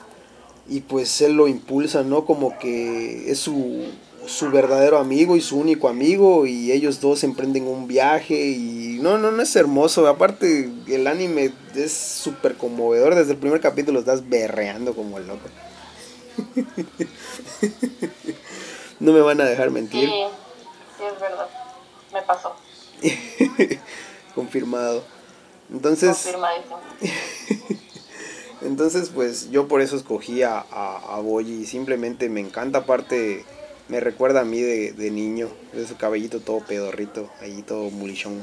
y pues él lo impulsa, ¿no? Como que es su, su verdadero amigo y su único amigo y ellos dos emprenden un viaje y no, no, no es hermoso. Aparte el anime es súper conmovedor. Desde el primer capítulo estás berreando como el loco. [laughs] no me van a dejar mentir. Sí, sí es verdad. Me pasó. [laughs] Confirmado. Entonces... [laughs] Entonces, pues yo por eso escogí a, a, a Boyi. Simplemente me encanta, aparte me recuerda a mí de, de niño, de su cabellito todo pedorrito, ahí todo mulichón.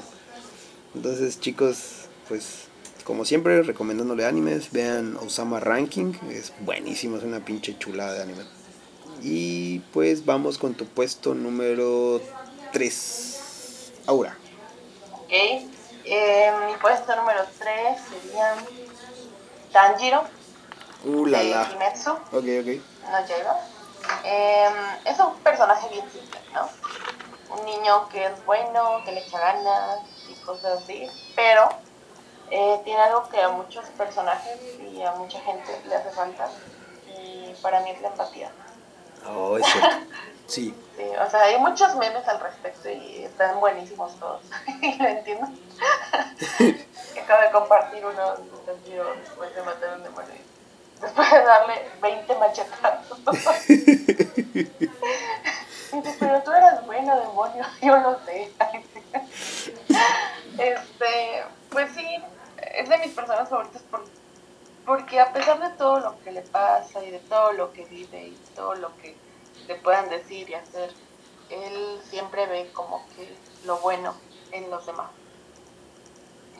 Entonces, chicos, pues como siempre, recomendándole animes, vean Osama Ranking, es buenísimo, es una pinche chulada de anime. Y pues vamos con tu puesto número 3. Aura. Ok, eh, mi puesto número 3 sería Tanjiro Uh, la de la. Kimetsu Ok, ok. no llega. Eh, es un personaje bien simple, ¿no? Un niño que es bueno, que le echa ganas y cosas así, pero eh, tiene algo que a muchos personajes y a mucha gente le hace falta y para mí es la empatía. Oh, es cierto. Sí. Sí, o sea, hay muchos memes al respecto y están buenísimos todos. [laughs] y lo entiendo. [laughs] acabo de compartir uno después de matar un demonio. Darle 20 machetazos. [laughs] Dice, pero tú eras bueno, demonio. [laughs] Yo lo sé. [laughs] este, pues sí, es de mis personas favoritas por, porque a pesar de todo lo que le pasa y de todo lo que vive y todo lo que le puedan decir y hacer, él siempre ve como que lo bueno en los demás.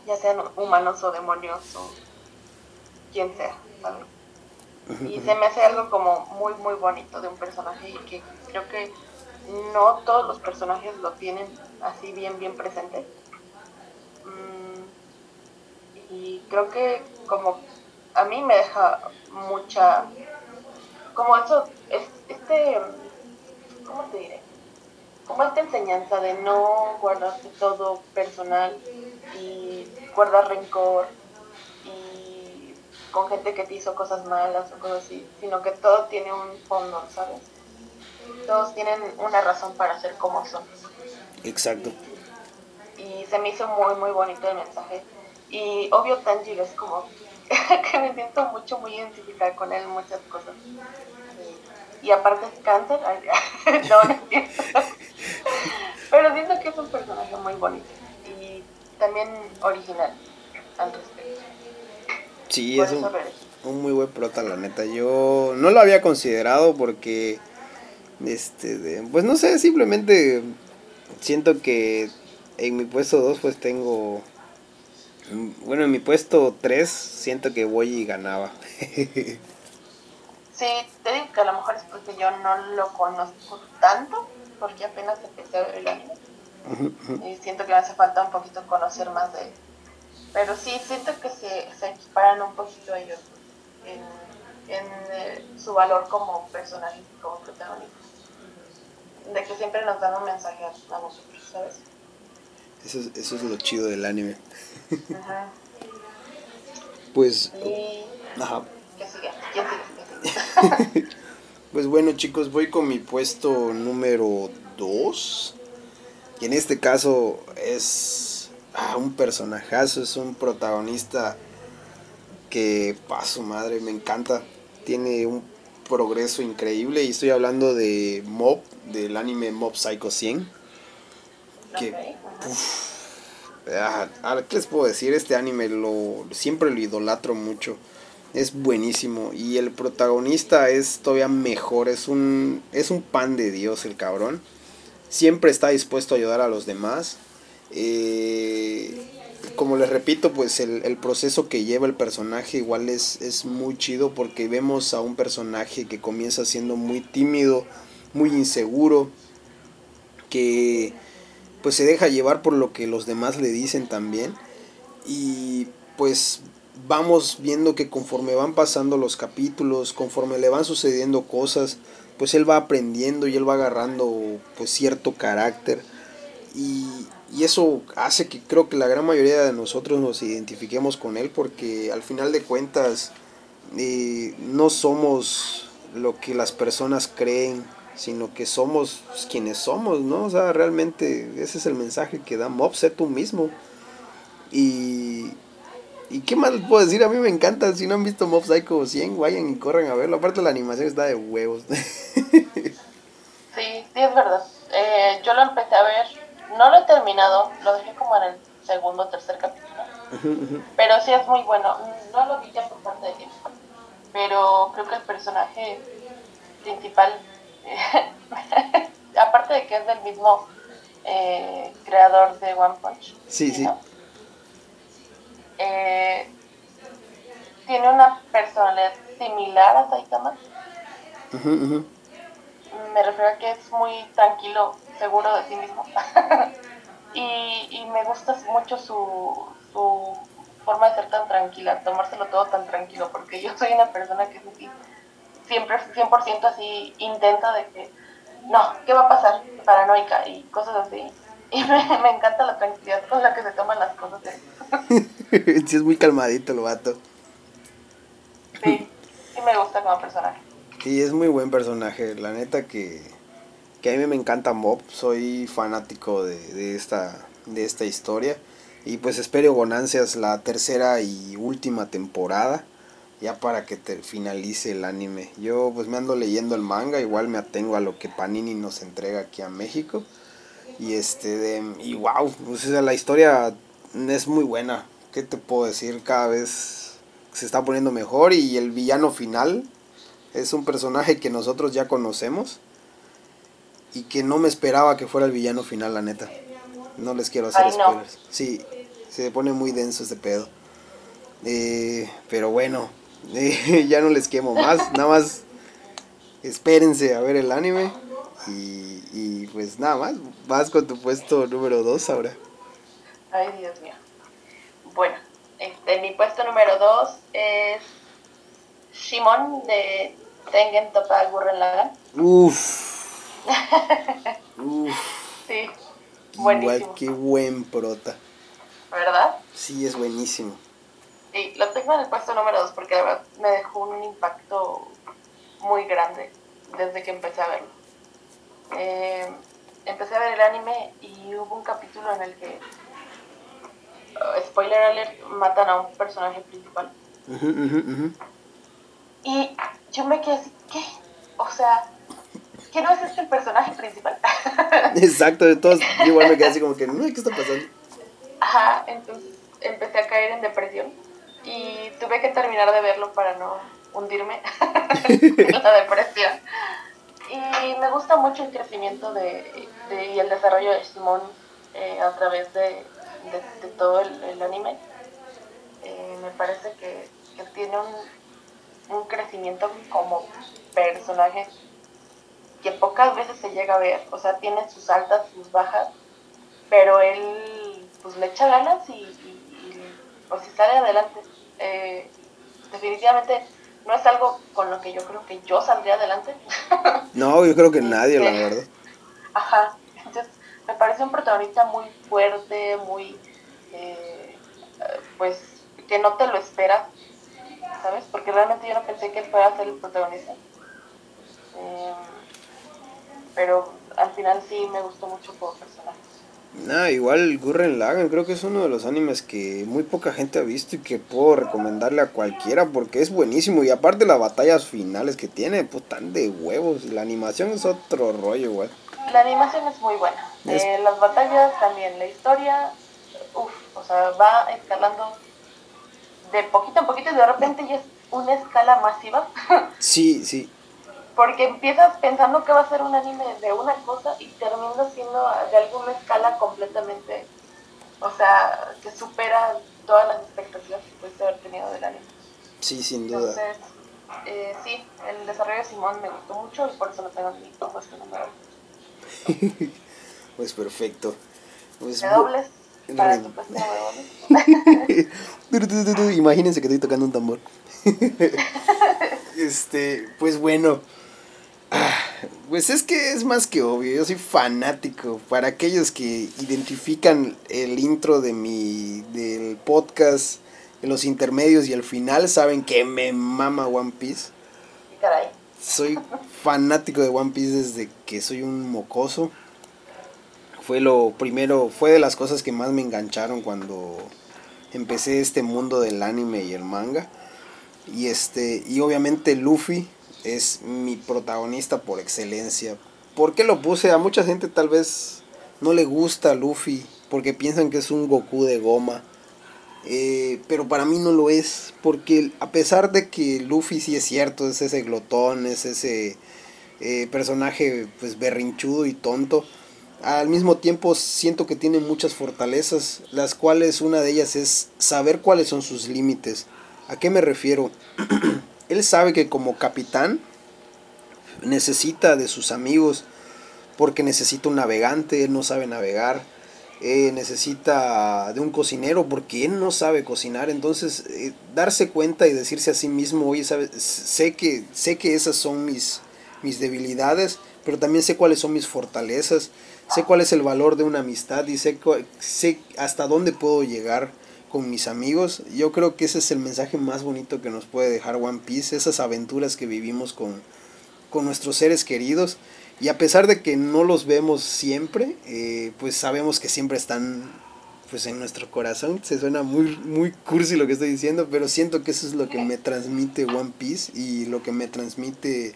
Ya sean humanos o demonios o quien sea, ¿sabes? Y se me hace algo como muy, muy bonito de un personaje y que creo que no todos los personajes lo tienen así bien, bien presente. Mm, y creo que como a mí me deja mucha, como eso, es, este, ¿cómo te diré? Como esta enseñanza de no guardarte todo personal y guardar rencor con gente que te hizo cosas malas o cosas así, sino que todo tiene un fondo, ¿sabes? Todos tienen una razón para ser como son. Exacto. Y se me hizo muy, muy bonito el mensaje. Y obvio Tanjiro es como [laughs] que me siento mucho, muy identificada con él en muchas cosas. Y, y aparte es cáncer. ay, [laughs] no, no. Pero siento que es un personaje muy bonito. Y también original al respecto. Sí, Por es un, muy buen prota, la neta. Yo no lo había considerado porque, este, de- pues no sé, simplemente siento que en mi puesto 2 pues tengo, bueno, en mi puesto 3 siento que Boyi ganaba. Sí, te digo que a lo mejor es porque yo no lo conozco tanto, porque apenas empecé a ver el anime. Y siento que me hace falta un poquito conocer más de él. Pero sí, siento que se, se equiparan un poquito ellos en, en eh, su valor como personaje, como protagonista. De que siempre nos dan un mensaje a, a nosotros, ¿sabes? Eso es, eso es lo chido del anime. Ajá. [laughs] Pues, Y ajá. siga, ¿quién sigue? ¿Quién sigue? [laughs] Pues bueno chicos, voy con mi puesto número 2. Y en este caso es ah, un personajazo, es un protagonista que, paso madre, me encanta. Tiene un progreso increíble y estoy hablando de Mob, del anime Mob Psycho 100. Que. Ah, ah, ¿Qué les puedo decir? Este anime lo siempre lo idolatro mucho. Es buenísimo. Y el protagonista es todavía mejor. Es un, es un pan de Dios el cabrón. Siempre está dispuesto a ayudar a los demás. Eh, como les repito, pues el, el proceso que lleva el personaje igual es, es muy chido porque vemos a un personaje que comienza siendo muy tímido, muy inseguro, que pues se deja llevar por lo que los demás le dicen también. Y pues vamos viendo que conforme van pasando los capítulos, conforme le van sucediendo cosas, pues él va aprendiendo y él va agarrando pues cierto carácter. Y, y eso hace que creo que la gran mayoría de nosotros nos identifiquemos con él porque al final de cuentas eh, no somos lo que las personas creen, sino que somos quienes somos, ¿no? O sea, realmente ese es el mensaje que da Mob, sé tú mismo. Y, ¿Y qué más les puedo decir? A mí me encanta. Si no han visto Mob Psycho 100, vayan y corran a verlo. Aparte, la animación está de huevos. [laughs] sí, sí, es verdad. Eh, yo lo empecé a ver, no lo he terminado, lo dejé como en el segundo o tercer capítulo. Pero sí es muy bueno. No lo vi ya por parte de tiempo. Pero creo que el personaje principal, [laughs] aparte de que es del mismo eh, creador de One Punch. Sí, sí. Eh, tiene una personalidad similar a Saitama. Me refiero a que es muy tranquilo, seguro de sí mismo. [laughs] y, y, me gusta mucho su, su forma de ser tan tranquila, tomárselo todo tan tranquilo, porque yo soy una persona que es así, siempre 100% así intensa de que, no, ¿qué va a pasar? Paranoica y cosas así. Y me, [laughs] encanta la tranquilidad con la que se toman las cosas. [laughs] sí, es muy calmadito el vato. Sí, sí me gusta como personaje. Sí, es muy buen personaje. La neta que, que a mí me encanta Mob. Soy fanático de, de, esta, de esta historia. Y pues espero con ansias la tercera y última temporada. Ya para que te finalice el anime. Yo pues me ando leyendo el manga. Igual me atengo a lo que Panini nos entrega aquí a México. Y este, de, y wow, pues la historia es muy buena. ¿Qué te puedo decir? Cada vez se está poniendo mejor y el villano final es un personaje que nosotros ya conocemos y que no me esperaba que fuera el villano final, la neta. No les quiero hacer spoilers. Sí, se pone muy denso este pedo. Eh, pero bueno, eh, [laughs] ya no les quemo más. Nada más espérense a ver el anime. Y, y pues nada más, vas con tu puesto número 2 ahora. Ay, Dios mío. Bueno, este, mi puesto número 2 es Shimon de Tengen Toppa Gurren Lagann. Uf. [laughs] Uf. Sí. Buenísimo. Igual, qué buen prota. ¿Verdad? Sí, es buenísimo. Sí, lo tengo en el puesto número 2 porque la verdad me dejó un impacto muy grande desde que empecé a verlo. Eh, empecé a ver el anime y hubo un capítulo en el que, uh, spoiler alert, matan a un personaje principal. Uh -huh, uh -huh. Y yo me quedé así, ¿qué? O sea, ¿qué no es este el personaje principal? [laughs] Exacto, de todos, yo igual me quedé así como que, no, ¿qué está pasando? Ajá, entonces empecé a caer en depresión y tuve que terminar de verlo para no hundirme [laughs] en la depresión. Y me gusta mucho el crecimiento de, de y el desarrollo de Simón eh, a través de, de, de todo el, el anime. Eh, me parece que, que tiene un, un, crecimiento como personaje que pocas veces se llega a ver. O sea, tiene sus altas, sus bajas, pero él pues le echa ganas y, y, y pues si sale adelante. Eh, definitivamente no es algo con lo que yo creo que yo saldría adelante. [laughs] No, yo creo que nadie, la verdad. Ajá, entonces me parece un protagonista muy fuerte, muy, eh, pues, que no te lo esperas, ¿sabes? Porque realmente yo no pensé que él fuera a ser el protagonista. Eh, pero al final sí me gustó mucho como personaje. Nah, igual Gurren Lagann creo que es uno de los animes que muy poca gente ha visto y que puedo recomendarle a cualquiera porque es buenísimo y aparte las batallas finales que tiene, pues tan de huevos, la animación es otro rollo igual. La animación es muy buena, es... Eh, las batallas también, la historia, uff, o sea, va escalando de poquito en poquito y de repente ya es una escala masiva. [laughs] sí, sí porque empiezas pensando que va a ser un anime de una cosa y termina siendo de alguna escala completamente, o sea, que supera todas las expectativas que puedes haber tenido del anime. Sí, sin duda. Entonces, eh, sí, el desarrollo de Simón me gustó mucho y por eso lo tengo en mi puesto número [laughs] Pues perfecto. Pues, ¿De dobles? Para [laughs] Imagínense que estoy tocando un tambor. [laughs] este, pues bueno. Pues es que es más que obvio, yo soy fanático. Para aquellos que identifican el intro de mi del podcast en los intermedios y el final saben que me mama One Piece. Caray. Soy fanático de One Piece desde que soy un mocoso. Fue lo primero, fue de las cosas que más me engancharon cuando empecé este mundo del anime y el manga. Y este, y obviamente Luffy es mi protagonista por excelencia. ¿Por qué lo puse? A mucha gente tal vez no le gusta Luffy porque piensan que es un Goku de goma. Eh, pero para mí no lo es, porque a pesar de que Luffy sí es cierto, es ese glotón, es ese eh, personaje pues berrinchudo y tonto, al mismo tiempo siento que tiene muchas fortalezas, las cuales una de ellas es saber cuáles son sus límites. ¿A qué me refiero? [clears throat] Él sabe que como capitán necesita de sus amigos, porque necesita un navegante, él no sabe navegar eh, necesita de un cocinero porque él no sabe cocinar. Entonces, eh, darse cuenta y decirse a sí mismo, oye, sé, que, sé que esas son mis, mis debilidades, pero también sé cuáles son mis fortalezas, sé cuál es el valor de una amistad y sé, sé hasta dónde puedo llegar con mis amigos. Yo creo que ese es el mensaje más bonito que nos puede dejar One Piece, esas aventuras que vivimos con, con nuestros seres queridos y a pesar de que no los vemos siempre, eh, pues sabemos que siempre están pues en nuestro corazón. Se suena muy, muy cursi lo que estoy diciendo, pero siento que eso es lo que me transmite One Piece y lo que me transmite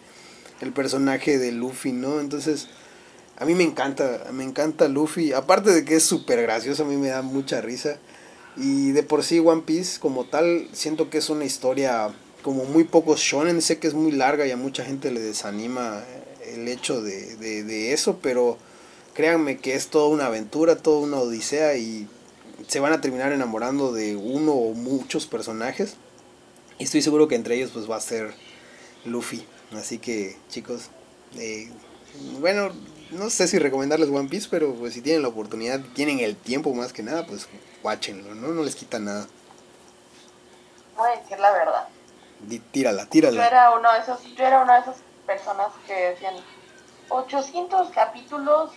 el personaje de Luffy, ¿no? Entonces, a mí me encanta, me encanta Luffy. Aparte de que es súper gracioso, a mí me da mucha risa. Y de por sí One Piece como tal, siento que es una historia como muy poco shonen. Sé que es muy larga y a mucha gente le desanima el hecho de, de, eso, pero créanme que es toda una aventura, toda una odisea y se van a terminar enamorando de uno o muchos personajes. Y estoy seguro que entre ellos pues va a ser Luffy. Así que chicos, eh, bueno, no sé si recomendarles One Piece, pero pues si tienen la oportunidad, tienen el tiempo más que nada, pues guáchenlo, ¿no? No les quita nada. Voy a decir la verdad. tírala, tírala. Yo era uno de esos, yo era uno de esos personas que decían 800 capítulos,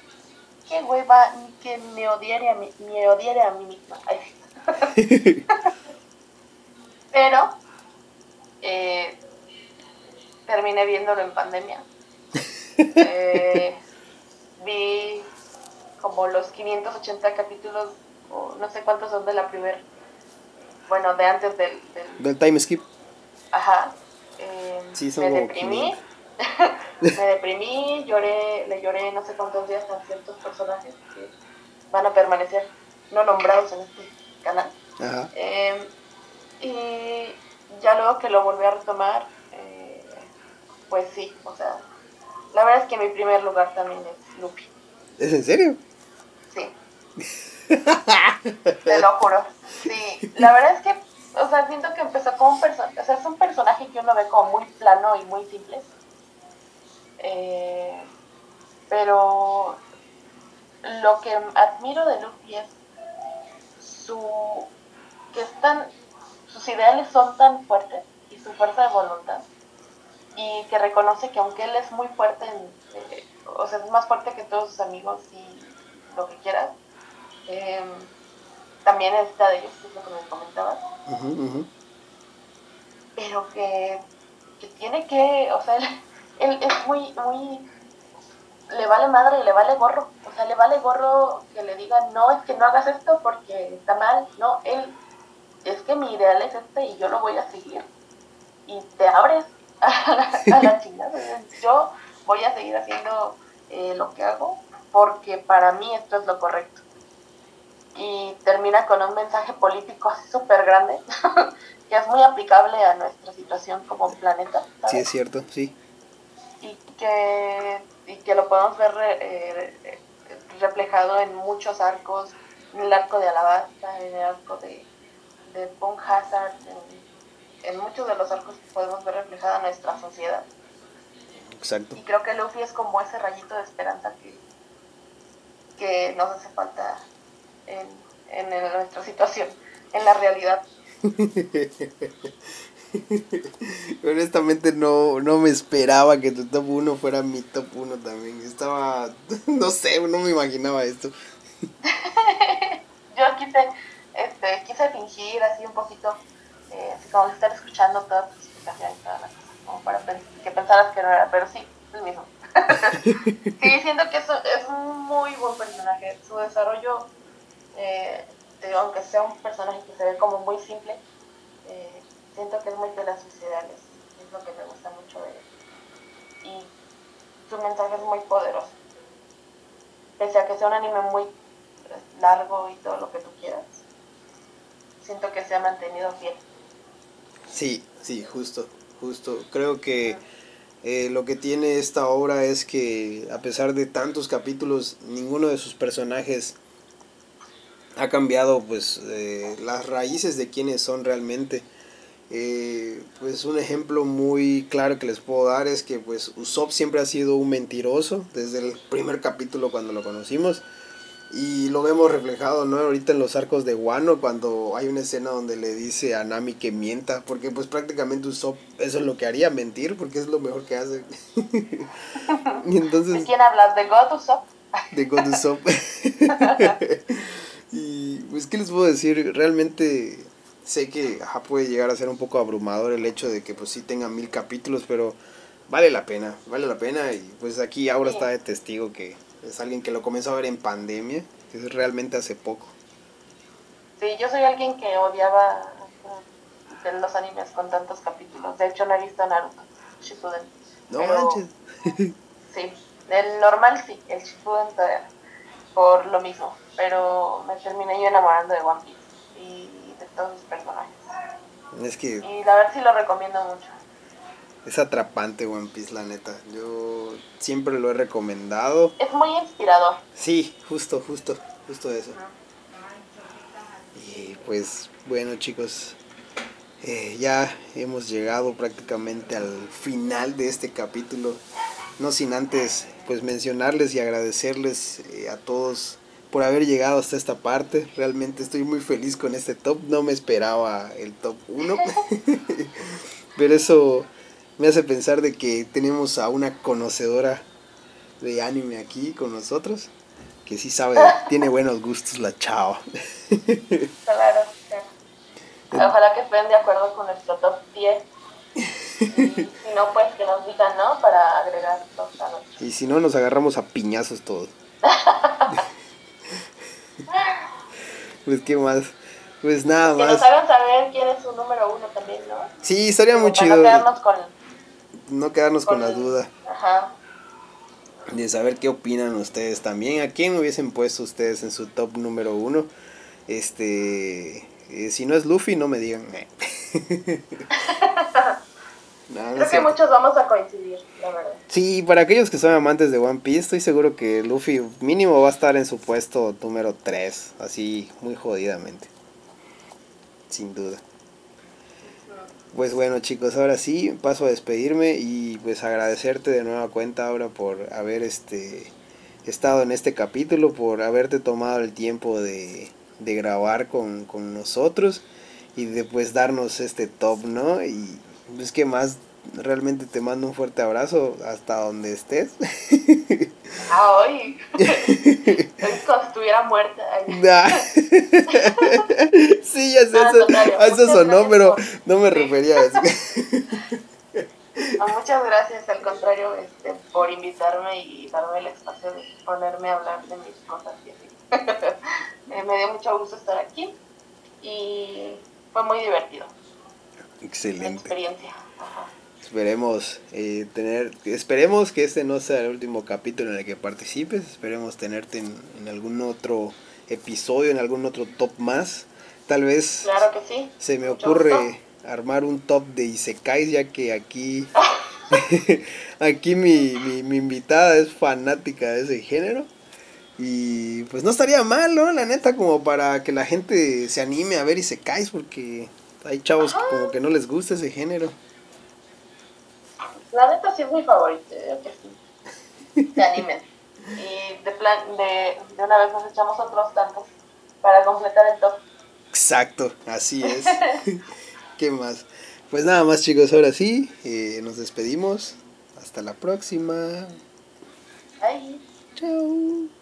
qué hueva, que me odiara a mí, me odiara a mí misma. [laughs] [laughs] Pero eh, terminé viéndolo en pandemia. [laughs] Eh, vi como los 580 capítulos, o no sé cuántos son de la primera, bueno, de antes del... Del, time skip. Ajá. Eh, me deprimí. [laughs] me deprimí, lloré, le lloré no sé cuántos días a ciertos personajes que van a permanecer no nombrados en este canal. Em, y ya luego que lo volví a retomar, eh, pues sí, o sea, la verdad es que mi primer lugar también es Lupi. ¿Es en serio? Sí. [laughs] Te lo juro. Sí, la verdad es que, o sea, siento que empezó como un personaje, o sea, es un personaje que uno ve como muy plano y muy simple eh, pero lo que admiro de Luffy es su que están sus ideales son tan fuertes y su fuerza de voluntad y que reconoce que aunque él es muy fuerte eh, o sea es más fuerte que todos sus amigos y lo que quieras. Eh, también necesita de ellos que es lo que me comentabas. Pero que, que tiene que o sea [laughs] él es muy, muy, le vale madre, le vale gorro, o sea, le vale gorro que le digan, no, es que no hagas esto porque está mal, no, él, es que mi ideal es este y yo lo voy a seguir. Y te abres [laughs] a, la chingada. Yo voy a seguir haciendo eh, lo que hago porque para mí esto es lo correcto. Y termina con un mensaje político así súper grande, [laughs] que es muy aplicable a nuestra situación como planeta. Sí, es cierto, sí y que, y que lo podemos ver eh, reflejado en muchos arcos, en el arco de Alabasta, en el arco de, de Punk Hazard, en, muchos de los arcos que podemos ver reflejada nuestra sociedad. Exacto. Y creo que Luffy es como ese rayito de esperanza que, que nos hace falta en, en nuestra situación, en la realidad. [laughs] Honestamente no, no me esperaba que tu top 1 fuera mi top 1 también. Estaba, [laughs] no sé, no me imaginaba esto. [laughs] Yo quise, este, quise fingir así un poquito eh, así como estar escuchando todas tus explicaciones y las cosas, como para que pensaras que no era, pero sí, es el mismo. [laughs] sí, siento que es, es un muy buen personaje. Su desarrollo, eh, aunque sea un personaje que se ve como muy simple, eh, siento que es muy de las sociedades. Es lo que me gusta mucho de él. Y su mensaje es muy poderoso. Pese a que sea un anime muy largo y todo lo que tú quieras, siento que se ha mantenido fiel. Sí, sí, justo, justo. Creo que eh, lo que tiene esta obra es que a pesar de tantos capítulos, ninguno de sus personajes ha cambiado pues eh, las raíces de quienes son realmente. Eh, pues un ejemplo muy claro que les puedo dar es que pues Usopp siempre ha sido un mentiroso desde el primer capítulo cuando lo conocimos y lo vemos reflejado, ¿no? Ahorita en los arcos de Wano, cuando hay una escena donde le dice a Nami que mienta, porque pues prácticamente Usopp eso es lo que haría, mentir, porque es lo mejor que hace. [laughs] y entonces, ¿De quién hablas? ¿De God Usopp? De God Usopp. [laughs] y pues, ¿qué les puedo decir? Realmente sé que puede llegar a ser un poco abrumador el hecho de que pues sí tenga mil capítulos, pero vale la pena, vale la pena y pues aquí ahora está de testigo que es alguien que lo comenzó a ver en pandemia, es realmente hace poco. Sí, yo soy alguien que odiaba eh, los animes con tantos capítulos. De hecho, no he visto Naruto Shippuden. No manches. [laughs] sí, el normal sí, el Shippuden todavía, por lo mismo. Pero me terminé yo enamorando de One Piece y de todos sus personajes. Es que... Y la verdad sí lo recomiendo mucho. Es atrapante One Piece, la neta. Yo siempre lo he recomendado. Es muy inspirador. Sí, justo, justo, justo eso. Y pues bueno chicos, eh, ya hemos llegado prácticamente al final de este capítulo. No sin antes pues mencionarles y agradecerles eh, a todos por haber llegado hasta esta parte. Realmente estoy muy feliz con este top. No me esperaba el top 1. [laughs] [laughs] Pero eso me hace pensar de que tenemos a una conocedora de anime aquí con nosotros, que sí sabe, tiene buenos gustos la chao. Claro, Ojalá que estén de acuerdo con nuestro top 10. [laughs] Y si no, pues que nos digan, ¿no? Para agregar Y si no, nos agarramos a piñazos todos. [laughs] pues, ¿qué más? Pues nada más. Que nos hagan saber quién es su número uno también, ¿no? Sí, estaría muy chido. No quedarnos con no quedarnos con, la duda. De saber qué opinan ustedes también. ¿A quién hubiesen puesto ustedes en su top número uno? Este. Eh, si no es Luffy, no me digan. [laughs] Creo que muchos vamos a coincidir, la verdad. Sí, para aquellos que son amantes de One Piece, estoy seguro que Luffy mínimo va a estar en su puesto número 3, así muy jodidamente. Sin duda. Pues bueno chicos, ahora sí paso a despedirme y pues agradecerte de nueva cuenta ahora por haber este estado en este capítulo, por haberte tomado el tiempo de, de grabar con, con nosotros y de pues darnos este top, ¿no? Y pues que más realmente te mando un fuerte abrazo hasta donde estés. [laughs] Ah, hoy. [laughs] Es como si estuviera muerta. [laughs] sí, ya sé, eso, eso sonó, pero no me refería a eso. [laughs] muchas gracias, al contrario, este, por invitarme y darme el espacio de ponerme a hablar de mis cosas y así. Eh, me dio mucho gusto estar aquí y fue muy divertido. Excelente. experiencia. Esperemos eh, tener, esperemos que este no sea el último capítulo en el que participes, esperemos tenerte en, algún otro episodio, en algún otro top más. Tal vez claro que sí. se me ocurre armar un top de Isekais, ya que aquí, [laughs] [laughs] aquí mi, mi, mi, invitada es fanática de ese género. Y pues no estaría mal, ¿no? La neta, como para que la gente se anime a ver Isekais, porque hay chavos que como que no les gusta ese género. La neta sí es mi favorito, que sí. Se animen. Y de, plan, de, de una vez nos echamos otros tantos para completar el top. Exacto, así es. [laughs] ¿Qué más? Pues nada más chicos, ahora sí, eh, nos despedimos. Hasta la próxima. Bye. Chao.